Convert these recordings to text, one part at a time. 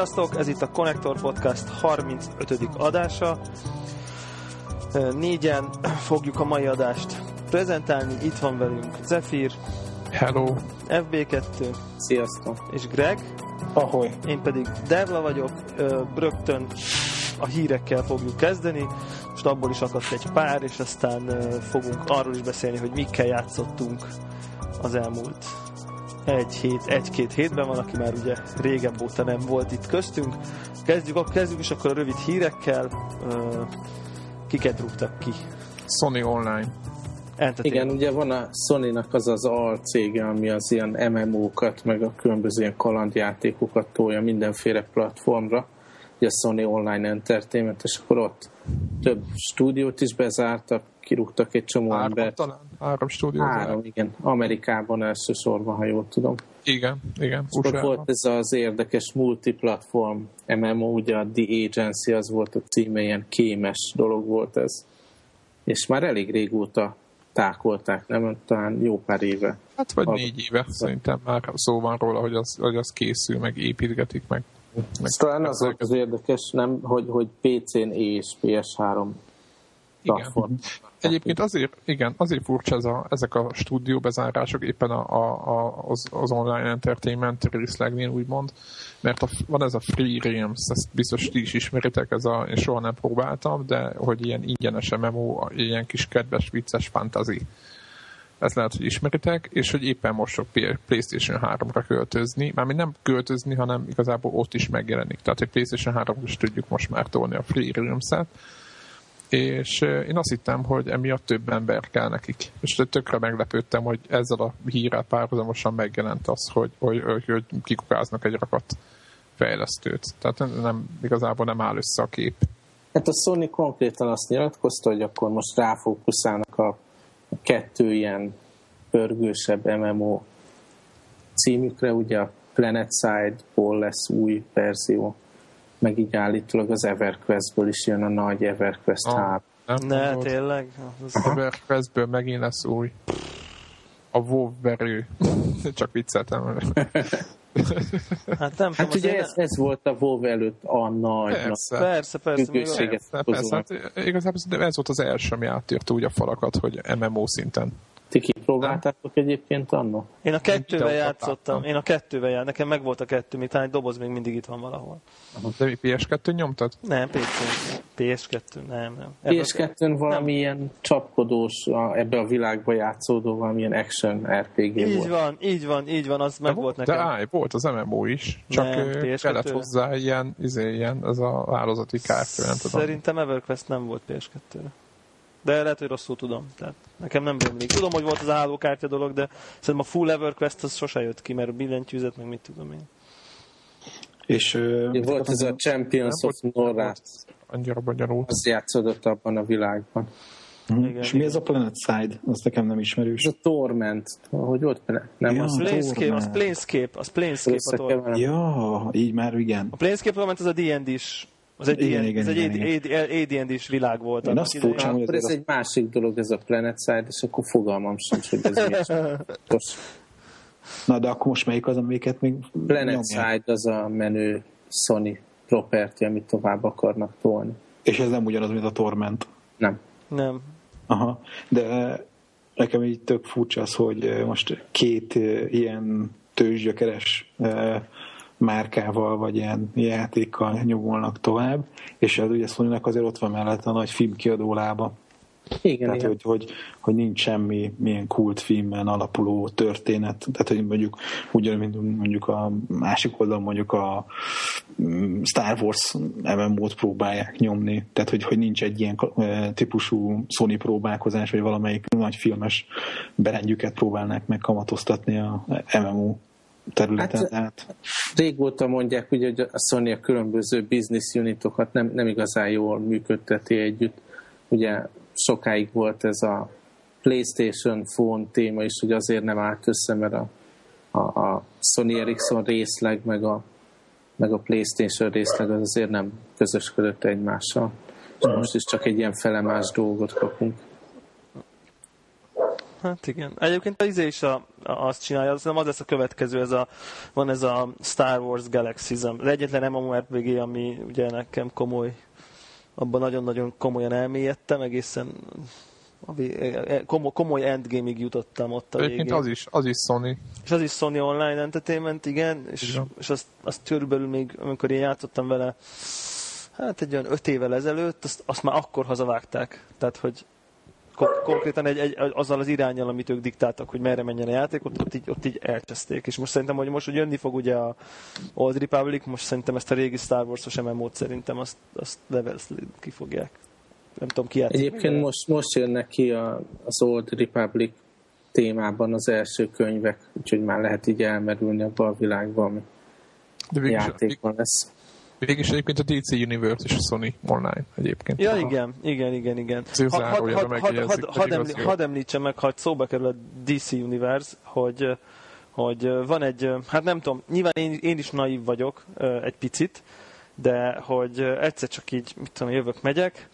Sziasztok, ez itt a Connector Podcast 35. adása. Négyen fogjuk a mai adást prezentálni. Itt van velünk Zephyr, Hello. FB2 Sziasztok. és Greg. Ahoy. Én pedig Devla vagyok. Rögtön a hírekkel fogjuk kezdeni. Most abból is akadt egy pár, és aztán fogunk arról is beszélni, hogy mikkel játszottunk az elmúlt egy hét, egy-két hétben van, aki már ugye régebb óta nem volt itt köztünk. Kezdjük, akkor kezdjük is akkor a rövid hírekkel. Kiket rúgtak ki? Sony Online. Entertainment. Igen, ugye van a Sony-nak az az alcége, ami az ilyen MMO-kat, meg a különböző ilyen kalandjátékokat tolja mindenféle platformra, ugye a Sony Online Entertainment, és akkor ott több stúdiót is bezártak, kirúgtak egy csomó Három embert. talán? Három stúdió. Három, igen. Amerikában elsősorban, ha jól tudom. Igen, igen. Ott volt ez az érdekes multiplatform MMO, ugye a The Agency, az volt a címe, ilyen kémes dolog volt ez. És már elég régóta tákolták, nem? Talán jó pár éve. Hát vagy a- négy éve szerintem már szó van róla, hogy az, hogy az készül, meg építgetik, meg, meg Ez talán az volt az érdekes, nem, hogy, hogy PC-n és PS3 platform. Egyébként azért, igen, azért furcsa ez a, ezek a stúdióbezárások éppen a, a, az, az online entertainment részlegnél úgymond, mert a, van ez a Free Realms, ezt biztos ti is ismeritek, ez a, én soha nem próbáltam, de hogy ilyen ingyenes MMO, ilyen kis kedves, vicces fantasy. Ezt lehet, hogy ismeritek, és hogy éppen most fog PlayStation 3-ra költözni, mármint nem költözni, hanem igazából ott is megjelenik. Tehát, hogy PlayStation 3 is tudjuk most már tolni a Free Realms-et, és én azt hittem, hogy emiatt több ember kell nekik. És tökre meglepődtem, hogy ezzel a hírrel párhuzamosan megjelent az, hogy, hogy, hogy, hogy kikukáznak egy rakat fejlesztőt. Tehát nem, igazából nem áll össze a kép. Hát a Sony konkrétan azt nyilatkozta, hogy akkor most ráfókuszálnak a kettő ilyen pörgősebb MMO címükre, ugye a PlanetSide-ból lesz új verzió, meg így állítólag az EverQuest-ből is jön a nagy EverQuest Ah. 3. Nem? Ne, Gondolod? tényleg? Az- EverQuest-ből megint lesz új. A WoW verő. Csak vicceltem. Hát nem Hát tudom, ugye ez, ez volt a WoW előtt a nagy, nagy Persze. Persze, persze. Persze, persze. Hát, igazából ez volt az első, ami átírta úgy a falakat, hogy MMO szinten. Ti kipróbáltátok egyébként annak? Én a kettővel játszottam. Én a kettővel játszottam. Nekem meg volt a kettő, talán egy doboz még mindig itt van valahol. De mi PS2 nyomtad? Nem, PC. PS2, nem, nem. PS2-n valamilyen csapkodós, a, ebbe a világba játszódó valamilyen action RPG Így volt. van, így van, így van, az meg volt De nekem. állj, volt az MMO is, csak Nem, nem, PS2-re. kellett hozzá ilyen, izé, ilyen, ez a hálózati kártya, nem tudom. Szerintem EverQuest nem volt PS2-re. De lehet, hogy rosszul tudom. Tehát nekem nem rémlik. Tudom, hogy volt az a hálókártya dolog, de szerintem a full EverQuest az sose jött ki, mert billentyűzet, meg mit tudom én. És ö, Volt ez a Champions of Norrath, Annyira bonyolult. az játszódott abban a világban. mhm. igen, és mi igen. ez a Planet Side? Az nekem nem ismerős. Ez a Torment, hogy volt? Nem, Ja. az Planescape, az. Planescape, az Planescape a torment. Ja, így már igen. A Planescape torment az a D&D-s az egy, Igen, igen, igen, ez egy igen, AD&D-s világ volt. Én annak azt furcsán, hogy ez egy másik dolog, ez a Planet Side, és akkor fogalmam sincs, hogy ez mi is. Most Na, de akkor most melyik az, amiket még Planet? Side az a menő Sony property, amit tovább akarnak tolni. És ez nem ugyanaz, mint a Torment. Nem. Nem. Aha. De nekem így tök furcsa az, hogy eh, most két eh, ilyen tőzsgyökeres eh, márkával, vagy ilyen játékkal nyomulnak tovább, és ez ugye sony azért ott van mellett a nagy filmkiadó lába. Igen, Tehát, igen. hogy, hogy, hogy nincs semmi milyen kultfilmen alapuló történet. Tehát, hogy mondjuk ugyanúgy, mint mondjuk a másik oldalon mondjuk a mm, Star Wars MMO-t próbálják nyomni. Tehát, hogy, hogy nincs egy ilyen típusú Sony próbálkozás, vagy valamelyik nagy filmes berendjüket próbálnák megkamatoztatni a MMO területen. Hát, Régóta mondják, ugye, hogy a Sony a különböző business unitokat nem, nem igazán jól működteti együtt. Ugye sokáig volt ez a PlayStation Phone téma is, hogy azért nem állt össze, mert a, a, a Sony Ericsson részleg, meg a, meg a PlayStation részleg az azért nem közösködött egymással. És most is csak egy ilyen felemás dolgot kapunk. Hát igen. Egyébként az izé is a, a, azt csinálja, az, az lesz a következő, ez a, van ez a Star Wars Galaxism. Az egyetlen MMORPG, ami ugye nekem komoly, abban nagyon-nagyon komolyan elmélyedtem, egészen e- e- komoly, komoly endgame-ig jutottam ott a Egyébként végén. az is, az is Sony. És az is Sony Online Entertainment, igen, és, Igen. és azt, azt körülbelül még, amikor én játszottam vele, hát egy olyan öt évvel ezelőtt, azt, azt már akkor hazavágták. Tehát, hogy konkrétan egy, egy, azzal az irányjal, amit ők diktáltak, hogy merre menjen a játék, ott, ott, így, ott így elcseszték. És most szerintem, hogy most, hogy jönni fog ugye a Old Republic, most szerintem ezt a régi Star Wars-os MMO-t szerintem azt, azt level ki fogják. Nem tudom, ki játszik. Egyébként most, most jönnek ki a, az Old Republic témában az első könyvek, úgyhogy már lehet így elmerülni abba a világba, ami De végig, is, játékban lesz. Végig is egyébként a DC Universe és a Sony Online egyébként. Ja, igen, igen, igen, igen. Azért Ha- had- had- had- had- Hadd hadd említsem meg, ha szóba kerül a DC Universe, hogy, hogy van egy, hát nem tudom, nyilván én, én is naív vagyok egy picit, de hogy egyszer csak így, mit tudom, jövök, megyek,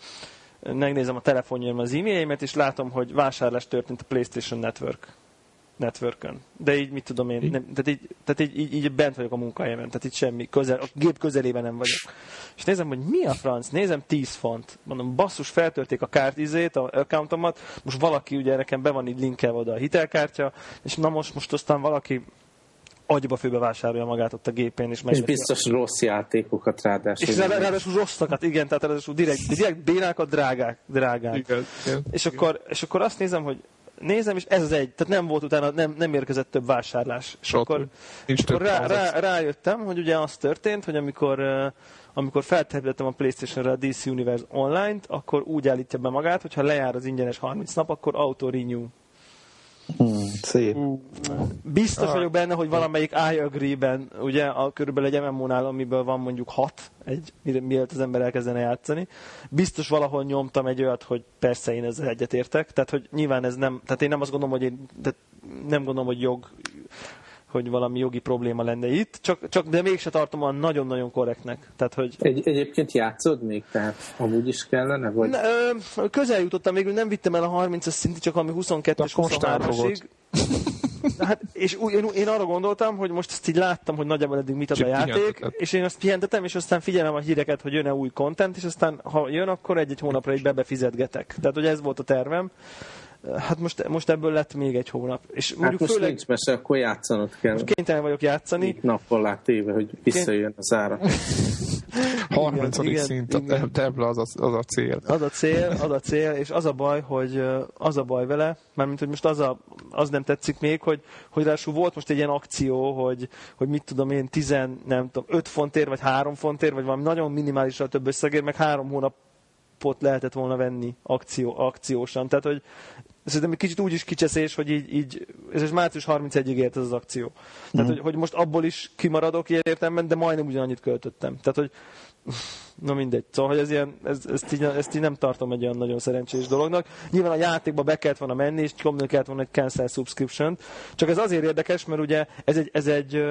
megnézem a telefonjaimat, az e-mailjeimet, és látom, hogy vásárlás történt a PlayStation Network networkön. De így mit tudom én, nem, tehát, így, tehát így, így, így, bent vagyok a munkahelyemen, tehát itt semmi, közel, a gép közelében nem vagyok. És nézem, hogy mi a franc, nézem 10 font. Mondom, basszus, feltörték a kártizét, a accountomat, most valaki, ugye nekem be van így linkelve oda a hitelkártya, és na most, most aztán valaki agyba főbe vásárolja magát ott a gépén, és És megveszi a- biztos rossz játékokat ráadásul. és rá- ráadásul rosszakat, igen, tehát ráadásul direkt, direkt bénákat drágák, drágák. Igen, igen. És akkor, és akkor azt nézem, hogy nézem, és ez az egy, tehát nem volt utána, nem, nem érkezett több vásárlás. És akkor. Nincs akkor több rá, rá, rájöttem, hogy ugye az történt, hogy amikor, eh, amikor feltelepítettem a Playstation-re a DC Universe Online-t, akkor úgy állítja be magát, hogy ha lejár az ingyenes 30 nap, akkor auto-renew. Hmm, szép. Biztos Ah. vagyok benne, hogy valamelyik I agree-ben, ugye a, körülbelül egy MMO-nál, amiből van mondjuk hat, egy, mire- mielőtt az ember elkezdene játszani. Biztos valahol nyomtam egy olyat, hogy persze én ezzel egyetértek, tehát hogy nyilván ez nem, tehát én nem azt gondolom, hogy én, tehát nem gondolom, hogy jog, hogy valami jogi probléma lenne itt, csak, csak de mégse tartom olyan nagyon-nagyon korrektnek. Tehát, hogy Egy, egyébként játszod még? Tehát amúgy is kellene? Vagy? Ne, ö, közel jutottam, végül nem vittem el a 30-as szintig, csak ami 22-es, Akkor most 23-asig. Hát, és úgy, én, én arra gondoltam, hogy most ezt így láttam, hogy nagyjából eddig mit ad a játék, és én azt pihentetem, és aztán figyelem a híreket, hogy jön-e új content, és aztán ha jön, akkor egy-egy hónapra így bebefizetgetek. Tehát, hogy ez volt a tervem. Hát most, most ebből lett még egy hónap. És Hát mondjuk most főleg nincs mese, akkor játszanod kell. most kénytelen vagyok játszani. Itt nappal lát téve, hogy visszajön az ára. 30. igen, szint, a igen. Debla az a, az a cél. Az a cél, az a cél, és az a baj, hogy az a baj vele, mármint, hogy most az, a, az nem tetszik még, hogy, hogy ráadásul volt most egy ilyen akció, hogy, hogy mit tudom én, 10, nem tudom, 5 fontért, vagy 3 fontért, vagy valami nagyon minimálisra több összegért, meg 3 hónapot lehetett volna venni akció, akciósan. Tehát, hogy szerintem egy kicsit úgy is kicseszés, hogy így, így ez is március 31-ig ért ez az akció. Tehát, hogy, hogy most abból is kimaradok ilyen értelemben, de majdnem ugyanannyit költöttem. Tehát, hogy Na mindegy. Szóval, hogy ez ilyen, ez, ezt, így, ezt így nem tartom egy olyan nagyon szerencsés dolognak. Nyilván a játékba be kellett volna menni, és komolyan kellett volna egy cancel subscription Csak ez azért érdekes, mert ugye ez egy, ez egy,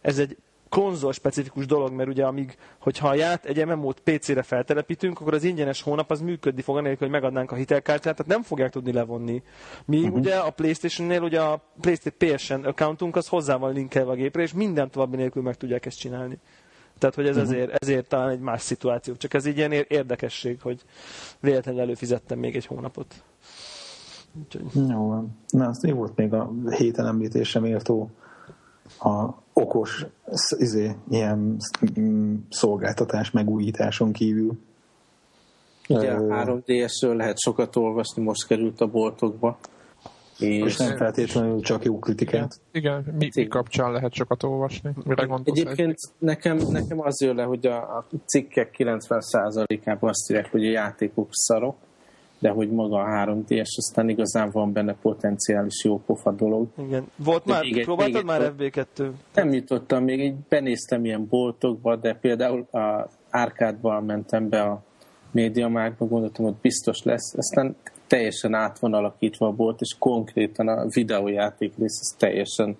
ez egy konzol specifikus dolog, mert ugye amíg, hogyha a ját, egy MMO-t PC-re feltelepítünk, akkor az ingyenes hónap az működni fog, anélkül, hogy megadnánk a hitelkártyát, tehát nem fogják tudni levonni. Míg uh-huh. ugye a Playstation-nél ugye a PlayStation PSN accountunk az hozzá van linkelve a gépre, és minden további nélkül meg tudják ezt csinálni. Tehát, hogy ez uh-huh. ezért, ezért talán egy más szituáció. Csak ez így ilyen ér- érdekesség, hogy véletlenül előfizettem még egy hónapot. Úgyhogy, Jó van. Na, azt jó volt még a héten említésre méltó a okos izé, ilyen mm, szolgáltatás megújításon kívül. Ugye a 3DS-ről lehet sokat olvasni, most került a boltokba. És És nem feltétlenül csak jó kritikát. Igen, mi, mi kapcsán lehet sokat olvasni? Mire gondolsz? Egyébként nekem, nekem az jön le, hogy a, a cikkek 90%-ában azt írják, hogy a játékok szarok, de hogy maga a 3DS, aztán igazán van benne potenciális jó pofa dolog. igen. Volt már, Még próbáltad még már FB2? Nem jutottam még, így benéztem ilyen boltokba, de például a árkádban mentem be a médiamákba, gondoltam, hogy biztos lesz, aztán teljesen át van alakítva a bolt, és konkrétan a videójáték rész az teljesen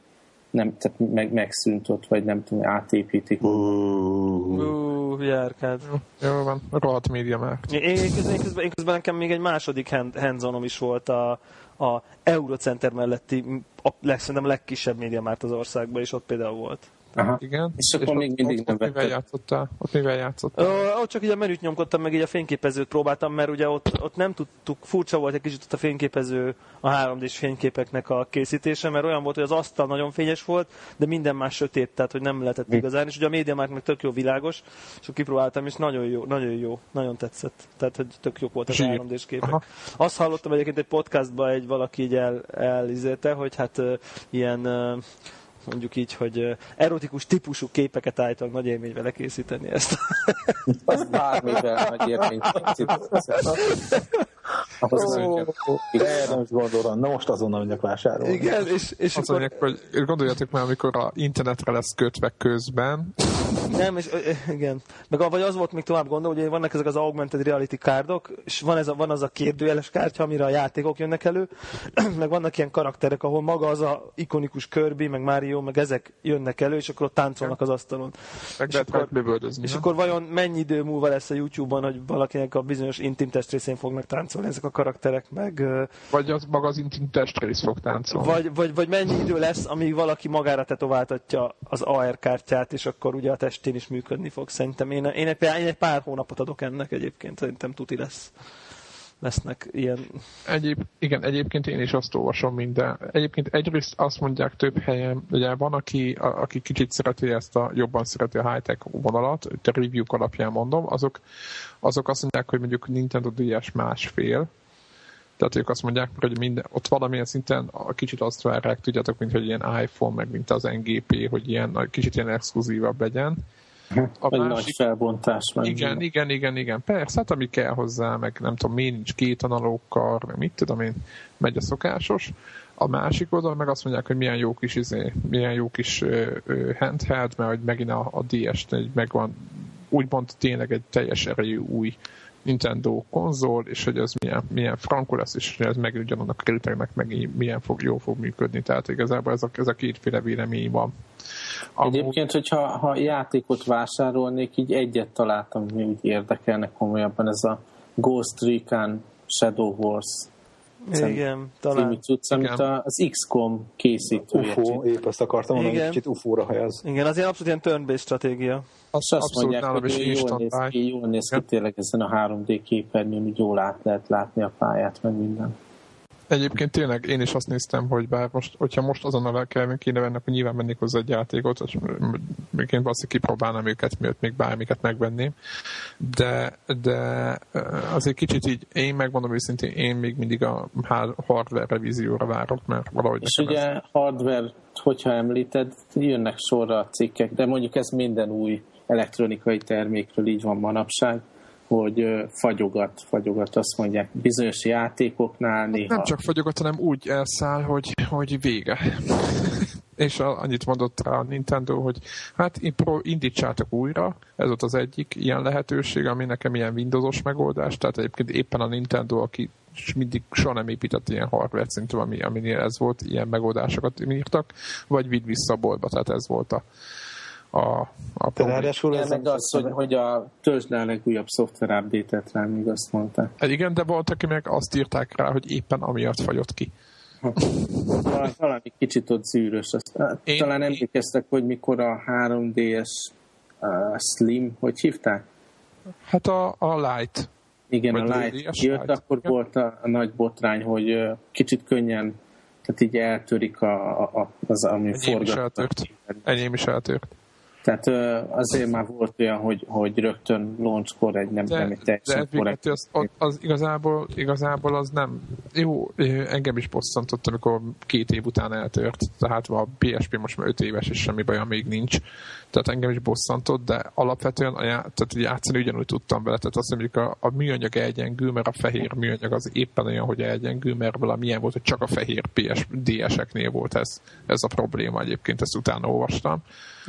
nem, tehát meg, megszűnt ott, vagy nem tudom, átépítik. Uh, Hú, járkád. Jó, jó van, rohadt média már. Én, én, közben, én, közben, én közben nekem még egy második hand, hands is volt a, a Eurocenter melletti, a, leg, szerintem a legkisebb média már az országban, és ott például volt. Aha. Igen. És akkor és még mindig ott, nem ott mivel játszottál? Ott mivel játszottál? Ö, ott csak így a menüt nyomkodtam, meg így a fényképezőt próbáltam, mert ugye ott, ott nem tudtuk, furcsa volt egy kicsit ott a fényképező, a 3D-s fényképeknek a készítése, mert olyan volt, hogy az asztal nagyon fényes volt, de minden más sötét, tehát hogy nem lehetett Mi? igazán, és ugye a média már meg tök jó világos, és kipróbáltam, és nagyon jó, nagyon jó, nagyon tetszett. Tehát, hogy tök jó volt az 3D-s képek. Aha. Azt hallottam egyébként egy podcastban egy valaki így el, elizélte, hogy hát uh, ilyen uh, mondjuk így, hogy erotikus típusú képeket állítólag nagy élmény vele készíteni ezt. Az bármivel nagy élmény ahhoz oh, érdemes gondolom, na most azonnal megyek vásárolni. Igen, és, és Azt akkor... mondják, hogy gondoljatok már, amikor a internetre lesz kötve közben. Nem, és igen. Meg vagy az volt még tovább gondol, hogy vannak ezek az augmented reality kárdok, és van, ez a, van az a kérdőjeles kártya, amire a játékok jönnek elő, meg vannak ilyen karakterek, ahol maga az a ikonikus Kirby, meg Mario, meg ezek jönnek elő, és akkor ott táncolnak az asztalon. Meg és, akkor, és akkor vajon mennyi idő múlva lesz a YouTube-on, hogy valakinek a bizonyos intim testrészén fognak táncolni ezek a karakterek, meg... Vagy az maga az intim testrész fog táncolni. Vagy, vagy, vagy mennyi idő lesz, amíg valaki magára tetováltatja az AR kártyát, és akkor ugye a testén is működni fog. Szerintem én, én, egy, én egy pár hónapot adok ennek egyébként, szerintem tuti lesz lesznek ilyen... Egyéb, igen, egyébként én is azt olvasom minden. Egyébként egyrészt azt mondják több helyen, ugye van, aki, a, aki kicsit szereti ezt a, jobban szereti a high-tech vonalat, a review alapján mondom, azok, azok azt mondják, hogy mondjuk Nintendo DS másfél, tehát ők azt mondják, hogy minden, ott valamilyen szinten a kicsit azt várják, tudjátok, mint hogy ilyen iPhone, meg mint az NGP, hogy ilyen, kicsit ilyen exkluzívabb legyen. A Vagy másik... nagy felbontás. Meg igen, minden. igen, igen, igen. Persze, hát ami kell hozzá, meg nem tudom, miért nincs két analókkal, meg mit tudom én, megy a szokásos. A másik oldal meg azt mondják, hogy milyen jó kis, izé, milyen jó kis ö, ö, handheld, mert hogy megint a, a DS-t megvan, úgymond tényleg egy teljes erejű új Nintendo konzol, és hogy ez milyen, milyen frankó lesz, és hogy ez meg ugyanannak a meg milyen fog, jól fog működni. Tehát igazából ez a, ez a kétféle vélemény van. Amúgy... Egyébként, hogyha ha játékot vásárolnék, így egyet találtam, mi úgy érdekelne komolyabban, ez a Ghost Recon Shadow Wars igen, talán. Cucc, amit az XCOM készítője. UFO, épp ezt akartam mondani, hogy kicsit UFO-ra hajaz. Igen, az ilyen abszolút ilyen turn-based stratégia. Azt, azt abszolút mondják, hogy jól néz ki, jól néz ki tényleg ezen a 3D képernyőn, hogy jól át lehet látni a pályát, meg minden. Egyébként tényleg én is azt néztem, hogy bár most, hogyha most azonnal kell kéne venni, akkor nyilván mennék hozzá egy játékot, és még én valószínűleg kipróbálnám őket, miatt még bármiket megvenném. De, de azért kicsit így, én megmondom őszintén, én még mindig a hardware revízióra várok, mert valahogy... És ugye ez... hardware, hogyha említed, jönnek sorra a cikkek, de mondjuk ez minden új elektronikai termékről így van manapság hogy fagyogat, fagyogat, azt mondják, bizonyos játékoknál néha. Nem csak fagyogat, hanem úgy elszáll, hogy, hogy vége. és annyit mondott rá a Nintendo, hogy hát indítsátok újra, ez ott az egyik ilyen lehetőség, ami nekem ilyen Windowsos megoldás, tehát egyébként éppen a Nintendo, aki mindig soha nem épített ilyen hardware szintű, ami, aminél ez volt, ilyen megoldásokat írtak, vagy vidd vissza a boltba, tehát ez volt a, a, a Ráadásul ez meg az, hogy, hogy a töltsd le a legújabb szoftver update-et rá, még azt mondta. Hát igen, de volt, aki meg azt írták rá, hogy éppen amiatt fagyott ki. Valami kicsit ott zűrös. Azt, Én talán emlékeztek, hogy mikor a 3DS uh, Slim, hogy hívták? Hát a, a Light. Igen, Vagy a Light jött, Light. akkor igen. volt a, a nagy botrány, hogy uh, kicsit könnyen tehát így eltörik a, a, az, ami forgat. Enyém is eltört. Enyém is eltört. Tehát azért már volt olyan, hogy, hogy rögtön launchkor egy nem, de, nem egy teljesen de korrekt. Az, az, az, igazából, igazából az nem... Jó, engem is bosszantott, amikor két év után eltört. Tehát a PSP most már öt éves, és semmi baja még nincs. Tehát engem is bosszantott, de alapvetően a já, tehát játszani ugyanúgy tudtam vele. Tehát azt mondjuk a, a műanyag elgyengül, mert a fehér műanyag az éppen olyan, hogy elgyengül, mert valamilyen volt, hogy csak a fehér PS, DS-eknél volt ez, ez a probléma egyébként, ezt utána olvastam.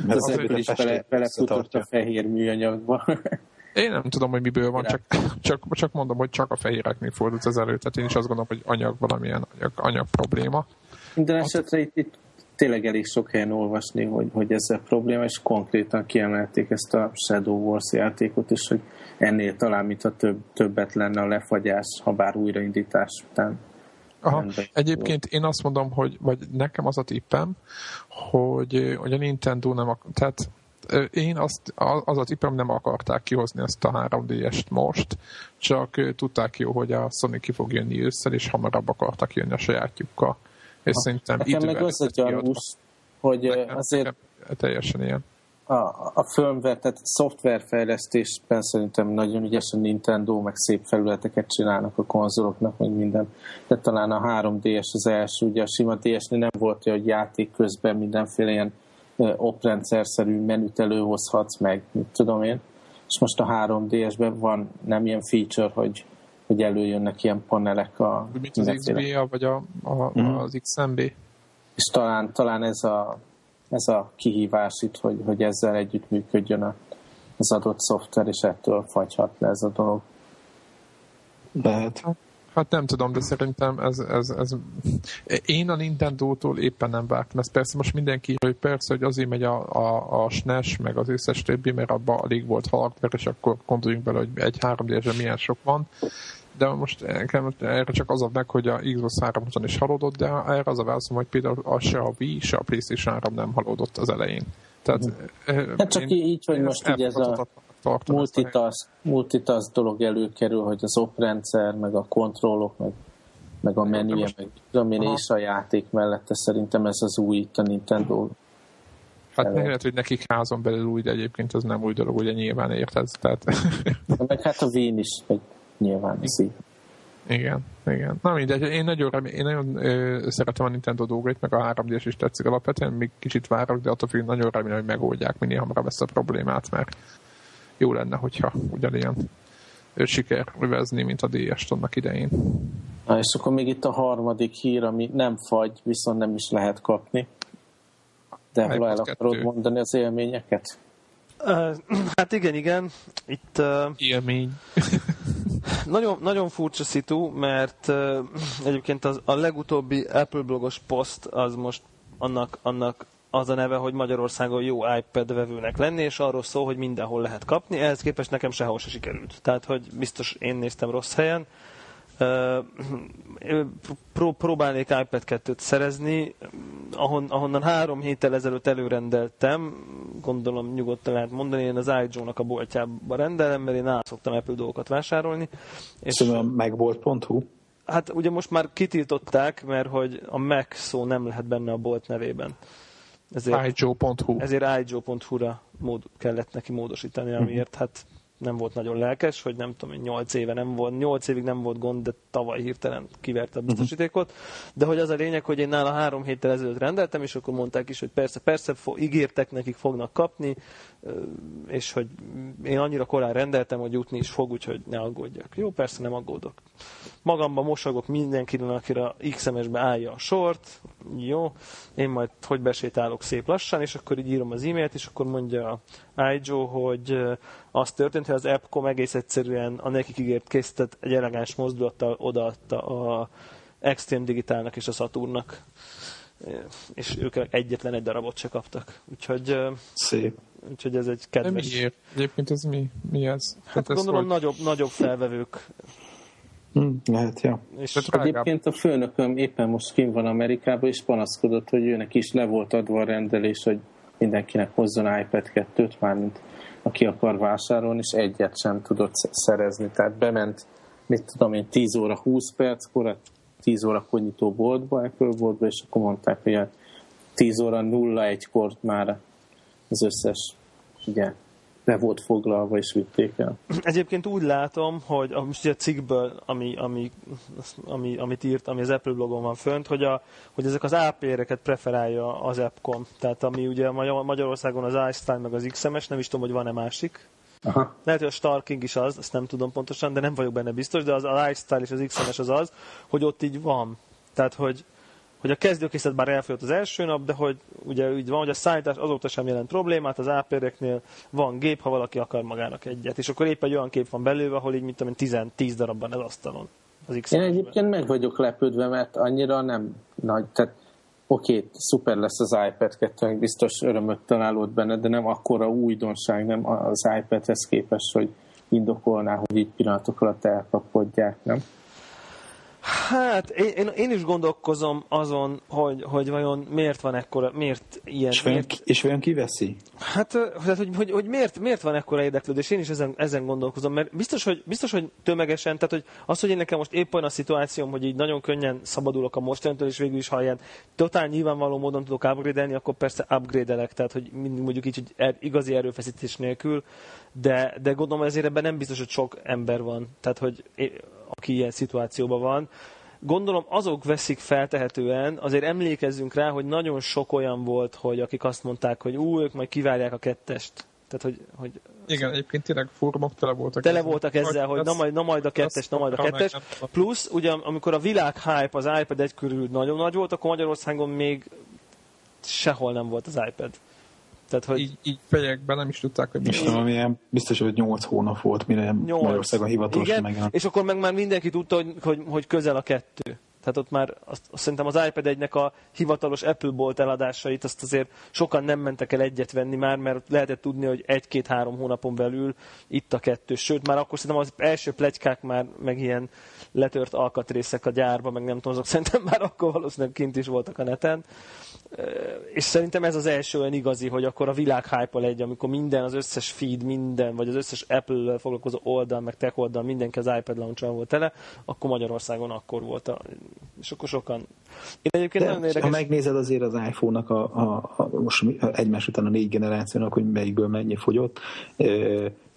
Mert az ebből is bele, belefutott a fehér műanyagba. Én nem tudom, hogy miből van, csak, csak, csak mondom, hogy csak a fehéreknél fordult ez elő, tehát én is azt gondolom, hogy anyag valamilyen anyag, anyag probléma. Minden esetre itt, itt tényleg elég sok helyen olvasni, hogy, hogy ezzel probléma, és konkrétan kiemelték ezt a Shadow Wars játékot is, hogy ennél talán, mintha több, többet lenne a lefagyás, ha bár újraindítás után. Aha. Egyébként én azt mondom, hogy vagy nekem az a tippem, hogy, hogy a Nintendo nem, ak- tehát én azt, az a tippem nem akarták kihozni ezt a 3D-est most, csak tudták jó, hogy a Sony ki fog jönni ősszel, és hamarabb akartak jönni a sajátjukkal. És ha. szerintem Nekem meg az a gyanús, hogy nekem, azért nekem teljesen ilyen. A, a firmware, tehát szoftverfejlesztésben szerintem nagyon ügyesen Nintendo, meg szép felületeket csinálnak a konzoloknak, meg minden. De talán a 3DS az első, ugye a sima ds nem volt olyan, hogy játék közben mindenféle ilyen oprendszerszerű menüt előhozhatsz meg, mit tudom én. És most a 3DS-ben van nem ilyen feature, hogy, hogy előjönnek ilyen panelek a... Mint az XBA vagy a, a, mm. az XMB. És talán, talán ez, a, ez a kihívás itt, hogy, hogy ezzel együtt működjön a, az adott szoftver, és ettől fagyhat le ez a dolog. Lehet. Hát nem tudom, de szerintem ez, ez, ez... Én a Nintendo-tól éppen nem vártam. Ez persze most mindenki, hogy persze, hogy azért megy a, a, a SNES, meg az összes többi, mert abban alig volt hardware, és akkor gondoljunk bele, hogy egy 3 d milyen sok van. De most erre csak az a meg, hogy a Xbox 360 is halódott, de erre az a válaszom, hogy például a se a Wii, se a PlayStation 3 nem halódott az elején. Tehát, hát csak így, hogy most így ez a multitask, multitask dolog előkerül, hogy az oprendszer, meg a kontrollok, meg, meg a menüje, most... meg tudom én, és a játék mellette szerintem ez az új itt a Nintendo. Hát lehet, hogy nekik házon belül új, de egyébként az nem új dolog, ugye nyilván érted. Tehát... meg hát a Wien is, hogy nyilván így. Igen, igen. Na mindegy, én nagyon, remé- én nagyon ö, szeretem a Nintendo dolgait, meg a 3 d is tetszik alapvetően, még kicsit várok, de attól függ, nagyon remélem, hogy megoldják minél hamarabb ezt a problémát, mert jó lenne, hogyha ugyanilyen siker övezni, mint a DS-t annak idején. Na, és akkor még itt a harmadik hír, ami nem fagy, viszont nem is lehet kapni. De hol el akarod mondani az élményeket? Uh, hát igen, igen. Itt... Uh, Élmény. nagyon, nagyon furcsa szitu, mert uh, egyébként az, a legutóbbi Apple blogos poszt az most annak, annak az a neve, hogy Magyarországon jó iPad vevőnek lenni, és arról szól, hogy mindenhol lehet kapni. Ehhez képest nekem sehol se sikerült. Tehát, hogy biztos én néztem rossz helyen. Pró- próbálnék iPad 2-t szerezni, ahon, ahonnan három héttel ezelőtt előrendeltem, gondolom nyugodtan lehet mondani, én az iJoe-nak a boltjába rendelem, mert én át szoktam Apple dolgokat vásárolni. És szóval megbolt.hu? Hát ugye most már kitiltották, mert hogy a Mac szó nem lehet benne a bolt nevében. Ezért, iJoe.hu. Ezért iJoe.hu-ra mód, kellett neki módosítani, amiért hát nem volt nagyon lelkes, hogy nem tudom, 8 éve nem volt, 8 évig nem volt gond, de tavaly hirtelen kiverte a mhm. biztosítékot. De hogy az a lényeg, hogy én nála három héttel ezelőtt rendeltem, és akkor mondták is, hogy persze, persze, ígértek, nekik fognak kapni, és hogy én annyira korán rendeltem, hogy jutni is fog, úgyhogy ne aggódjak. Jó, persze nem aggódok. Magamban mosogok mindenkinek, akire XMS-be állja a sort, jó, én majd hogy besétálok szép lassan, és akkor így írom az e-mailt, és akkor mondja iJoe, hogy az történt, hogy az Appcom egész egyszerűen a nekik ígért készített egy elegáns mozdulattal odaadta a Extreme Digitalnak és a Saturnnak és ők egyetlen egy darabot se kaptak. Úgyhogy, Szép. Úgyhogy ez egy kedves... De miért? Egyébként ez mi, mi ez? Hát, hát gondolom volt... nagyobb, nagyobb felvevők Hmm, lehet, ja. És egyébként a főnököm éppen most kim van Amerikában, és panaszkodott, hogy őnek is le volt adva a rendelés, hogy mindenkinek hozzon iPad 2-t, mármint aki akar vásárolni, és egyet sem tudott szerezni. Tehát bement, mit tudom én, 10 óra 20 perckor, 10 óra nyitó boltba, Apple boltba, és akkor mondták, hogy a 10 óra 01-kor már az összes ugye, le volt foglalva, és vitték el. Egyébként úgy látom, hogy a, most a cikkből, ami, ami, ami, amit írt, ami az Apple blogon van fönt, hogy, a, hogy ezek az APR-eket preferálja az Appcom. Tehát ami ugye Magyarországon az iStyle meg az XMS, nem is tudom, hogy van-e másik. Aha. Lehet, hogy a Starking is az, ezt nem tudom pontosan, de nem vagyok benne biztos, de az a Lifestyle és az XMS az az, hogy ott így van. Tehát, hogy, hogy a kezdőkészlet bár elfogyott az első nap, de hogy ugye így van, hogy a szállítás azóta sem jelent problémát, az APR-eknél van gép, ha valaki akar magának egyet. És akkor épp egy olyan kép van belőle, ahol így, mint tudom, 10, 10 darabban az asztalon. Az Én egyébként meg vagyok lepődve, mert annyira nem nagy, tehát oké, okay, szuper lesz az iPad 2, biztos örömöt találod benne, de nem akkora újdonság, nem az iPad-hez képest, hogy indokolná, hogy így pillanatok alatt elkapodják, nem? Hát, én, én is gondolkozom azon, hogy, hogy vajon miért van ekkora, miért ilyen... És, miért... Vajon, és vajon kiveszi? Hát, hogy, hogy, hogy, miért, miért van ekkora érdeklődés, én is ezen, ezen gondolkozom, mert biztos hogy, biztos, hogy tömegesen, tehát hogy az, hogy én nekem most épp olyan a szituációm, hogy így nagyon könnyen szabadulok a mostanitől, és végül is, ha ilyen totál nyilvánvaló módon tudok upgrade akkor persze upgrade tehát hogy mondjuk így, hogy er, igazi erőfeszítés nélkül, de, de gondolom ezért ebben nem biztos, hogy sok ember van, tehát hogy aki ilyen szituációban van. Gondolom azok veszik feltehetően, azért emlékezzünk rá, hogy nagyon sok olyan volt, hogy akik azt mondták, hogy ú, ők majd kivárják a kettest. Tehát, hogy, hogy igen, egyébként tényleg fórumok tele voltak Tele ezzel. voltak ezzel, hogy na majd, na majd a kettes, na majd a kettes. Plusz, ugye, amikor a világ hype az iPad egy körül nagyon nagy volt, akkor Magyarországon még sehol nem volt az iPad. Tehát, hogy... Így, így fejekben nem is tudták, hogy mi nem, amilyen biztos, hogy 8 hónap volt, mire 8. Magyarországon hivatalos megjelent. És akkor meg már mindenki tudta, hogy, hogy, hogy közel a kettő. Tehát ott már azt, azt szerintem az iPad 1-nek a hivatalos Apple Bolt eladásait azt azért sokan nem mentek el egyet venni már, mert lehetett tudni, hogy egy-két-három hónapon belül itt a kettő. Sőt, már akkor szerintem az első plegykák már meg ilyen letört alkatrészek a gyárba, meg nem tudom, azok szerintem már akkor valószínűleg kint is voltak a neten és szerintem ez az első olyan igazi, hogy akkor a világ hype egy, amikor minden, az összes feed, minden, vagy az összes Apple-lel foglalkozó oldal, meg tech oldal, mindenki az iPad launch volt tele, akkor Magyarországon akkor volt. A, és akkor sokan... Én egyébként De, nagyon érdekes... Ha megnézed azért az iPhone-nak a, a, a, most egymás után a négy generációnak, hogy melyikből mennyi fogyott,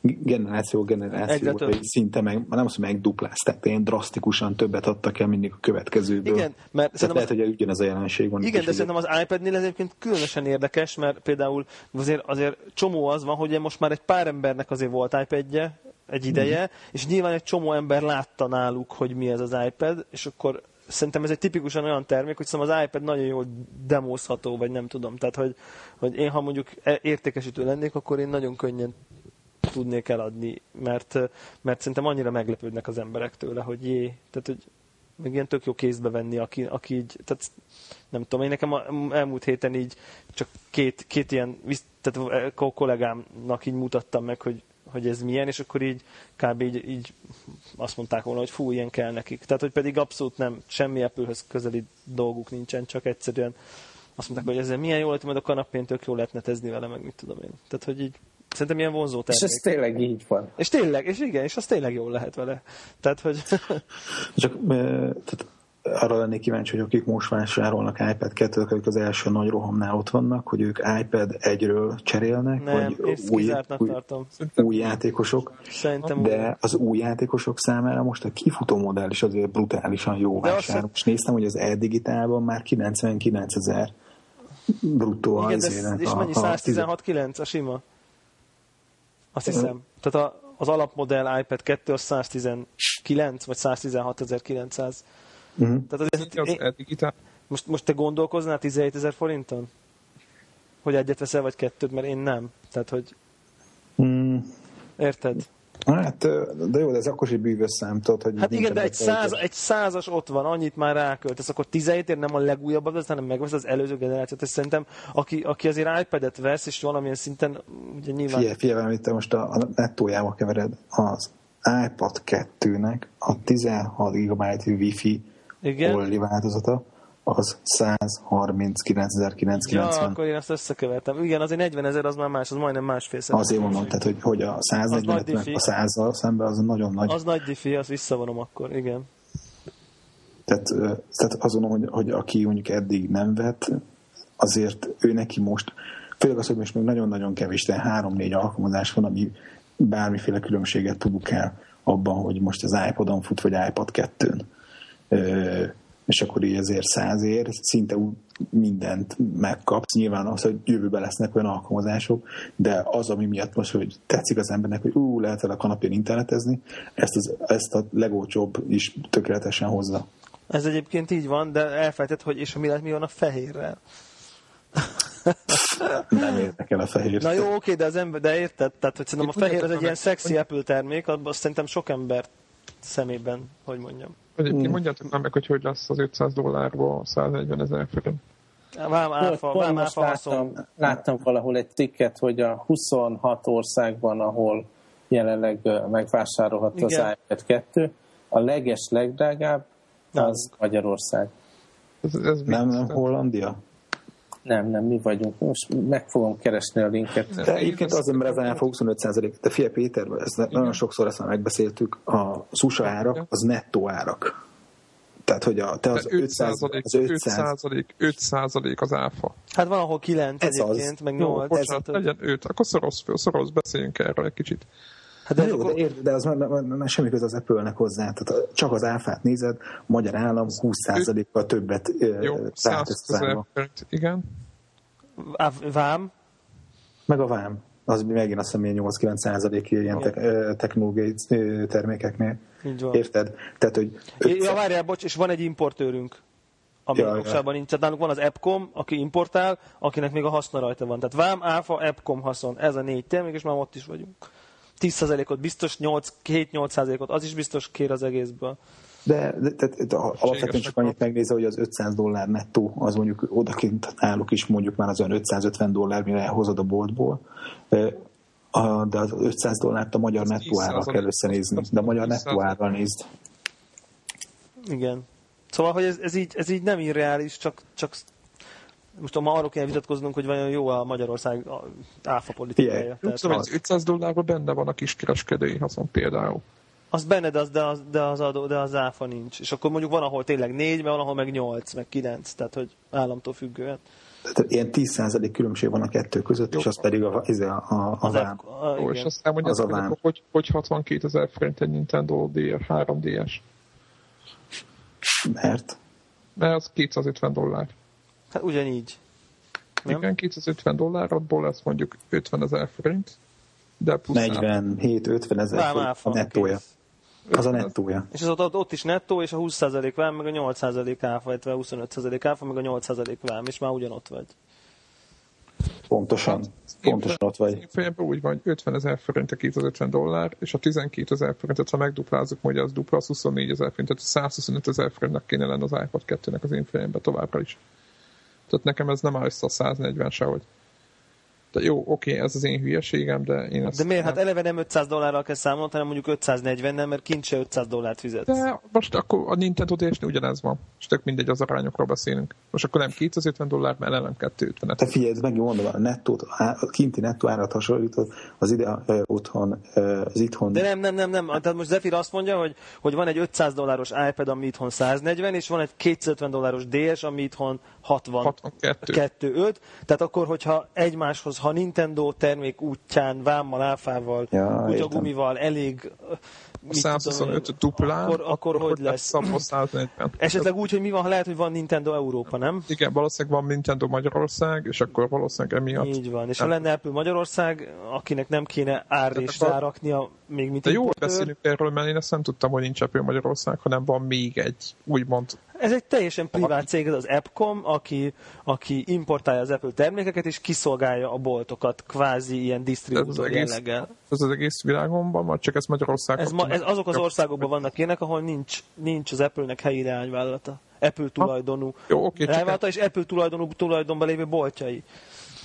generáció generáció szinte meg, nem azt, hogy megduplázták, de ilyen drasztikusan többet adtak el mindig a következőből. Igen, mert Tehát lehet, az... hogy ugyanez a jelenség van. Igen, de szerintem az iPad-nél ez egyébként különösen érdekes, mert például azért, azért csomó az van, hogy most már egy pár embernek azért volt iPad-je egy ideje, mm. és nyilván egy csomó ember látta náluk, hogy mi ez az iPad, és akkor szerintem ez egy tipikusan olyan termék, hogy szerintem az iPad nagyon jól demózható, vagy nem tudom. Tehát, hogy, hogy én ha mondjuk e- értékesítő lennék, akkor én nagyon könnyen tudnék eladni, mert, mert szerintem annyira meglepődnek az emberek tőle, hogy jé, tehát hogy meg ilyen tök jó kézbe venni, aki, aki így, tehát nem tudom, én nekem elmúlt héten így csak két, két ilyen, tehát a kollégámnak így mutattam meg, hogy, hogy ez milyen, és akkor így kb. Így, így azt mondták volna, hogy fú, ilyen kell nekik. Tehát, hogy pedig abszolút nem, semmi apple közeli dolguk nincsen, csak egyszerűen azt mondták, hogy ezzel milyen jó lett, majd a kanapén tök jó lehet netezni vele, meg mit tudom én. Tehát, hogy így Szerintem ilyen vonzó termék. És ez tényleg így van. És tényleg, és igen, és az tényleg jól lehet vele. Tehát, hogy... Csak tehát arra lennék kíváncsi, hogy akik most vásárolnak iPad 2 akik az első nagy rohamnál ott vannak, hogy ők iPad 1-ről cserélnek, Nem, vagy új, új, tartom. új játékosok. Szerintem de úgy. az új játékosok számára most a kifutó modell is azért brutálisan jó de vásár. És néztem, hogy az e-digitálban már 99 ezer bruttó Igen, az de, és mennyi? 116 9 a sima? Azt hiszem. Tehát a, az alapmodell iPad 2 az 119 vagy 116.900. Uh-huh. Tehát azért, én, most, most te gondolkoznál 17 ezer forinton? Hogy egyet veszel, vagy kettőt, mert én nem. Tehát, hogy... Mm. Érted? Hát, de jó, de ez akkor is egy bűvös szám, tudod, hogy... Hát igen, de egy, száz, egy százas ott van, annyit már ráköltesz, akkor 17 ér nem a legújabbat vesz, hanem megvesz az előző generációt. És szerintem, aki, aki azért iPad-et vesz, és valamilyen szinten, ugye nyilván... Figyelj, figyelj, te most a, a nettójába kevered az iPad 2-nek a 16 GB Wi-Fi Only változata, az 139.990. Ja, akkor én ezt összekevertem. Igen, azért 40 ezer az már más, az majdnem másfél szem. Azért mondom, tehát, hogy, hogy a 140 a 100 szemben az nagyon nagy. Az nagy diffi, azt visszavonom akkor, igen. Tehát, tehát azon, hogy, hogy aki mondjuk eddig nem vett, azért ő neki most, főleg az, hogy most még nagyon-nagyon kevés, de három-négy alkalmazás van, ami bármiféle különbséget produkál abban, hogy most az iPod-on fut, vagy iPad 2-n és akkor így ezért százért szinte mindent megkapsz. Nyilván az, hogy jövőben lesznek olyan alkalmazások, de az, ami miatt most, hogy tetszik az embernek, hogy ú, lehet el a kanapén internetezni, ezt, az, ezt a legolcsóbb is tökéletesen hozza. Ez egyébként így van, de elfejtett, hogy és mi lehet, mi van a fehérrel. Nem értek el a fehér. Na jó, oké, de az ember, de érted? Tehát, hogy szerintem a fehér az egy ilyen szexi Apple termék, abban szerintem sok ember szemében, hogy mondjam. Egyébként hmm. mondjátok már meg, hogy hogy lesz az 500 dollárból 140 ezer forint. Vám áfa, vám láttam, láttam valahol egy cikket, hogy a 26 országban, ahol jelenleg ö, megvásárolható az Igen. iPad 2, a leges, legdrágább az. Magyarország. Ez, ez Nem, nem Hollandia? Nem, nem, mi vagyunk. Most meg fogom keresni a linket. De egyébként azért, mert az áfa 25 De figyelj Péter, ezt ne- nagyon sokszor ezt már megbeszéltük, a USA árak az nettó árak. Tehát, hogy a, te az De 5 500, százalék, az 5 500 százalék, 5 százalék az áfa. Hát van, ahol 9 Ez az. egyébként, meg Jó, 8. bocsánat, legyen 5, akkor szoros, föl, szoros, beszéljünk erről egy kicsit. Hát De de, jó, de, akkor, érted, de az már, már, már semmi köze az Apple-nek hozzá. Tehát csak az áfát nézed, a magyar állam 20%-kal többet Jó, vált 100 ezer összeszállva. forint, igen. Vám, Meg a vám. Az megint azt hiszem ilyen 8-9 százalék ilyen te, technológiai termékeknél. így van. Érted? Tehát, hogy Ja, várjál, bocs, és van egy importőrünk, ami Ja, ja, ja. nincs. Tehát nálunk van az Epcom, aki importál, akinek még a haszna rajta van. Tehát vám, áfa, Epcom haszon. Ez a négy termék, és már ott is vagyunk. 10%-ot biztos, 8, 7-8%-ot az is biztos kér az egészből. De, de, de, de alapvetően csak annyit megnézve, hogy az 500 dollár nettó, az mondjuk odakint náluk is mondjuk már az olyan 550 dollár, mire hozod a boltból. De az 500 dollárt a magyar Az nettó árral 10%, kell összenézni. De a magyar 10%. nettó árral nézd. Igen. Szóval, hogy ez, ez, így, ez így nem irreális, csak, csak most ma arról kéne vitatkoznunk, hogy vajon jó a Magyarország áfa politikája. Figyelj, Tehát, Tudom, hogy 500 dollárban benne van a kiskereskedői haszon például. az benne, de az, de, az, de, az adó, de az áfa nincs. És akkor mondjuk van, ahol tényleg négy, mert van, ahol meg nyolc, meg kilenc, tehát hogy államtól függően. Tehát ilyen 10% különbség van a kettő között, és az pedig a, ez a, a, a Az vám. A, Jó, és igen. azt elmondják, Az a vám. hogy, hogy 62 ezer forint egy Nintendo DR, 3DS. Mert Mert az 250 dollár. Hát ugyanígy. Nem? Igen, 250 dollár, abból lesz mondjuk 50 ezer forint, de plusz 47-50 ezer forint a nettója. kész. Az a nettója. És az ott, ott is nettó, és a 20% vám, meg a 8% áfa, illetve a 25% áfa, meg a 8% vám, és már ugyanott vagy. Pontosan. Pontosan ott vagy. Én fejemben úgy van, hogy 50 ezer forint a 250 dollár, és a 12 ezer forintot, ha megduplázzuk, hogy az dupla, az 24 ezer forint, tehát 125 ezer forintnak kéne lenni az iPad 2-nek az én fejemben továbbra is. Tehát nekem ez nem áll össze a 140 sehogy. De jó, oké, ez az én hülyeségem, de én ezt De miért? Hát nem- eleve nem 500 dollárral kell számolni, hanem mondjuk 540 nem, mert kint se 500 dollárt fizetsz. De most akkor a Nintendo ds ugyanez van. És tök mindegy, az arányokról beszélünk. Most akkor nem 250 dollár, mert eleve nem 250 Te figyelj, ez meg mondom, a, nettót, a kinti nettó árat hasonlítod, az ide ö, otthon, ö, az itthon. De nem, nem, nem, nem. Tehát most Zephyr azt mondja, hogy, hogy van egy 500 dolláros iPad, ami itthon 140, és van egy 250 dolláros DS, ami itthon 60. 62. 2-5. Tehát akkor, hogyha egymáshoz, ha Nintendo termék útján, vámmal, áfával, Ja, kutyagumival elég... A mit tudom én, 125 duplán, Akkor, akkor hogy lesz? Szabva 140. Esetleg úgy, hogy mi van, ha lehet, hogy van Nintendo Európa, nem? Igen, valószínűleg van Nintendo Magyarország, és akkor valószínűleg emiatt. Így van. És Nem. ha lenne Apple Magyarország, akinek nem kéne árrést akkor- ráraknia, még mint De jó, importőr, beszélünk erről, mert én ezt nem tudtam, hogy nincs Apple Magyarország, hanem van még egy, úgymond. Ez egy teljesen privát cég, az Appcom, aki, aki importálja az Apple termékeket, és kiszolgálja a boltokat, kvázi ilyen disztribútor jelleggel. ez az egész világon van, vagy csak ez Magyarország? Ez, ma, ez azok az országokban vannak ilyenek, ahol nincs, nincs az Apple-nek helyi leányvállalata. Apple tulajdonú Jó, oké, leányvállalata, és Apple tulajdonú tulajdonban lévő boltjai.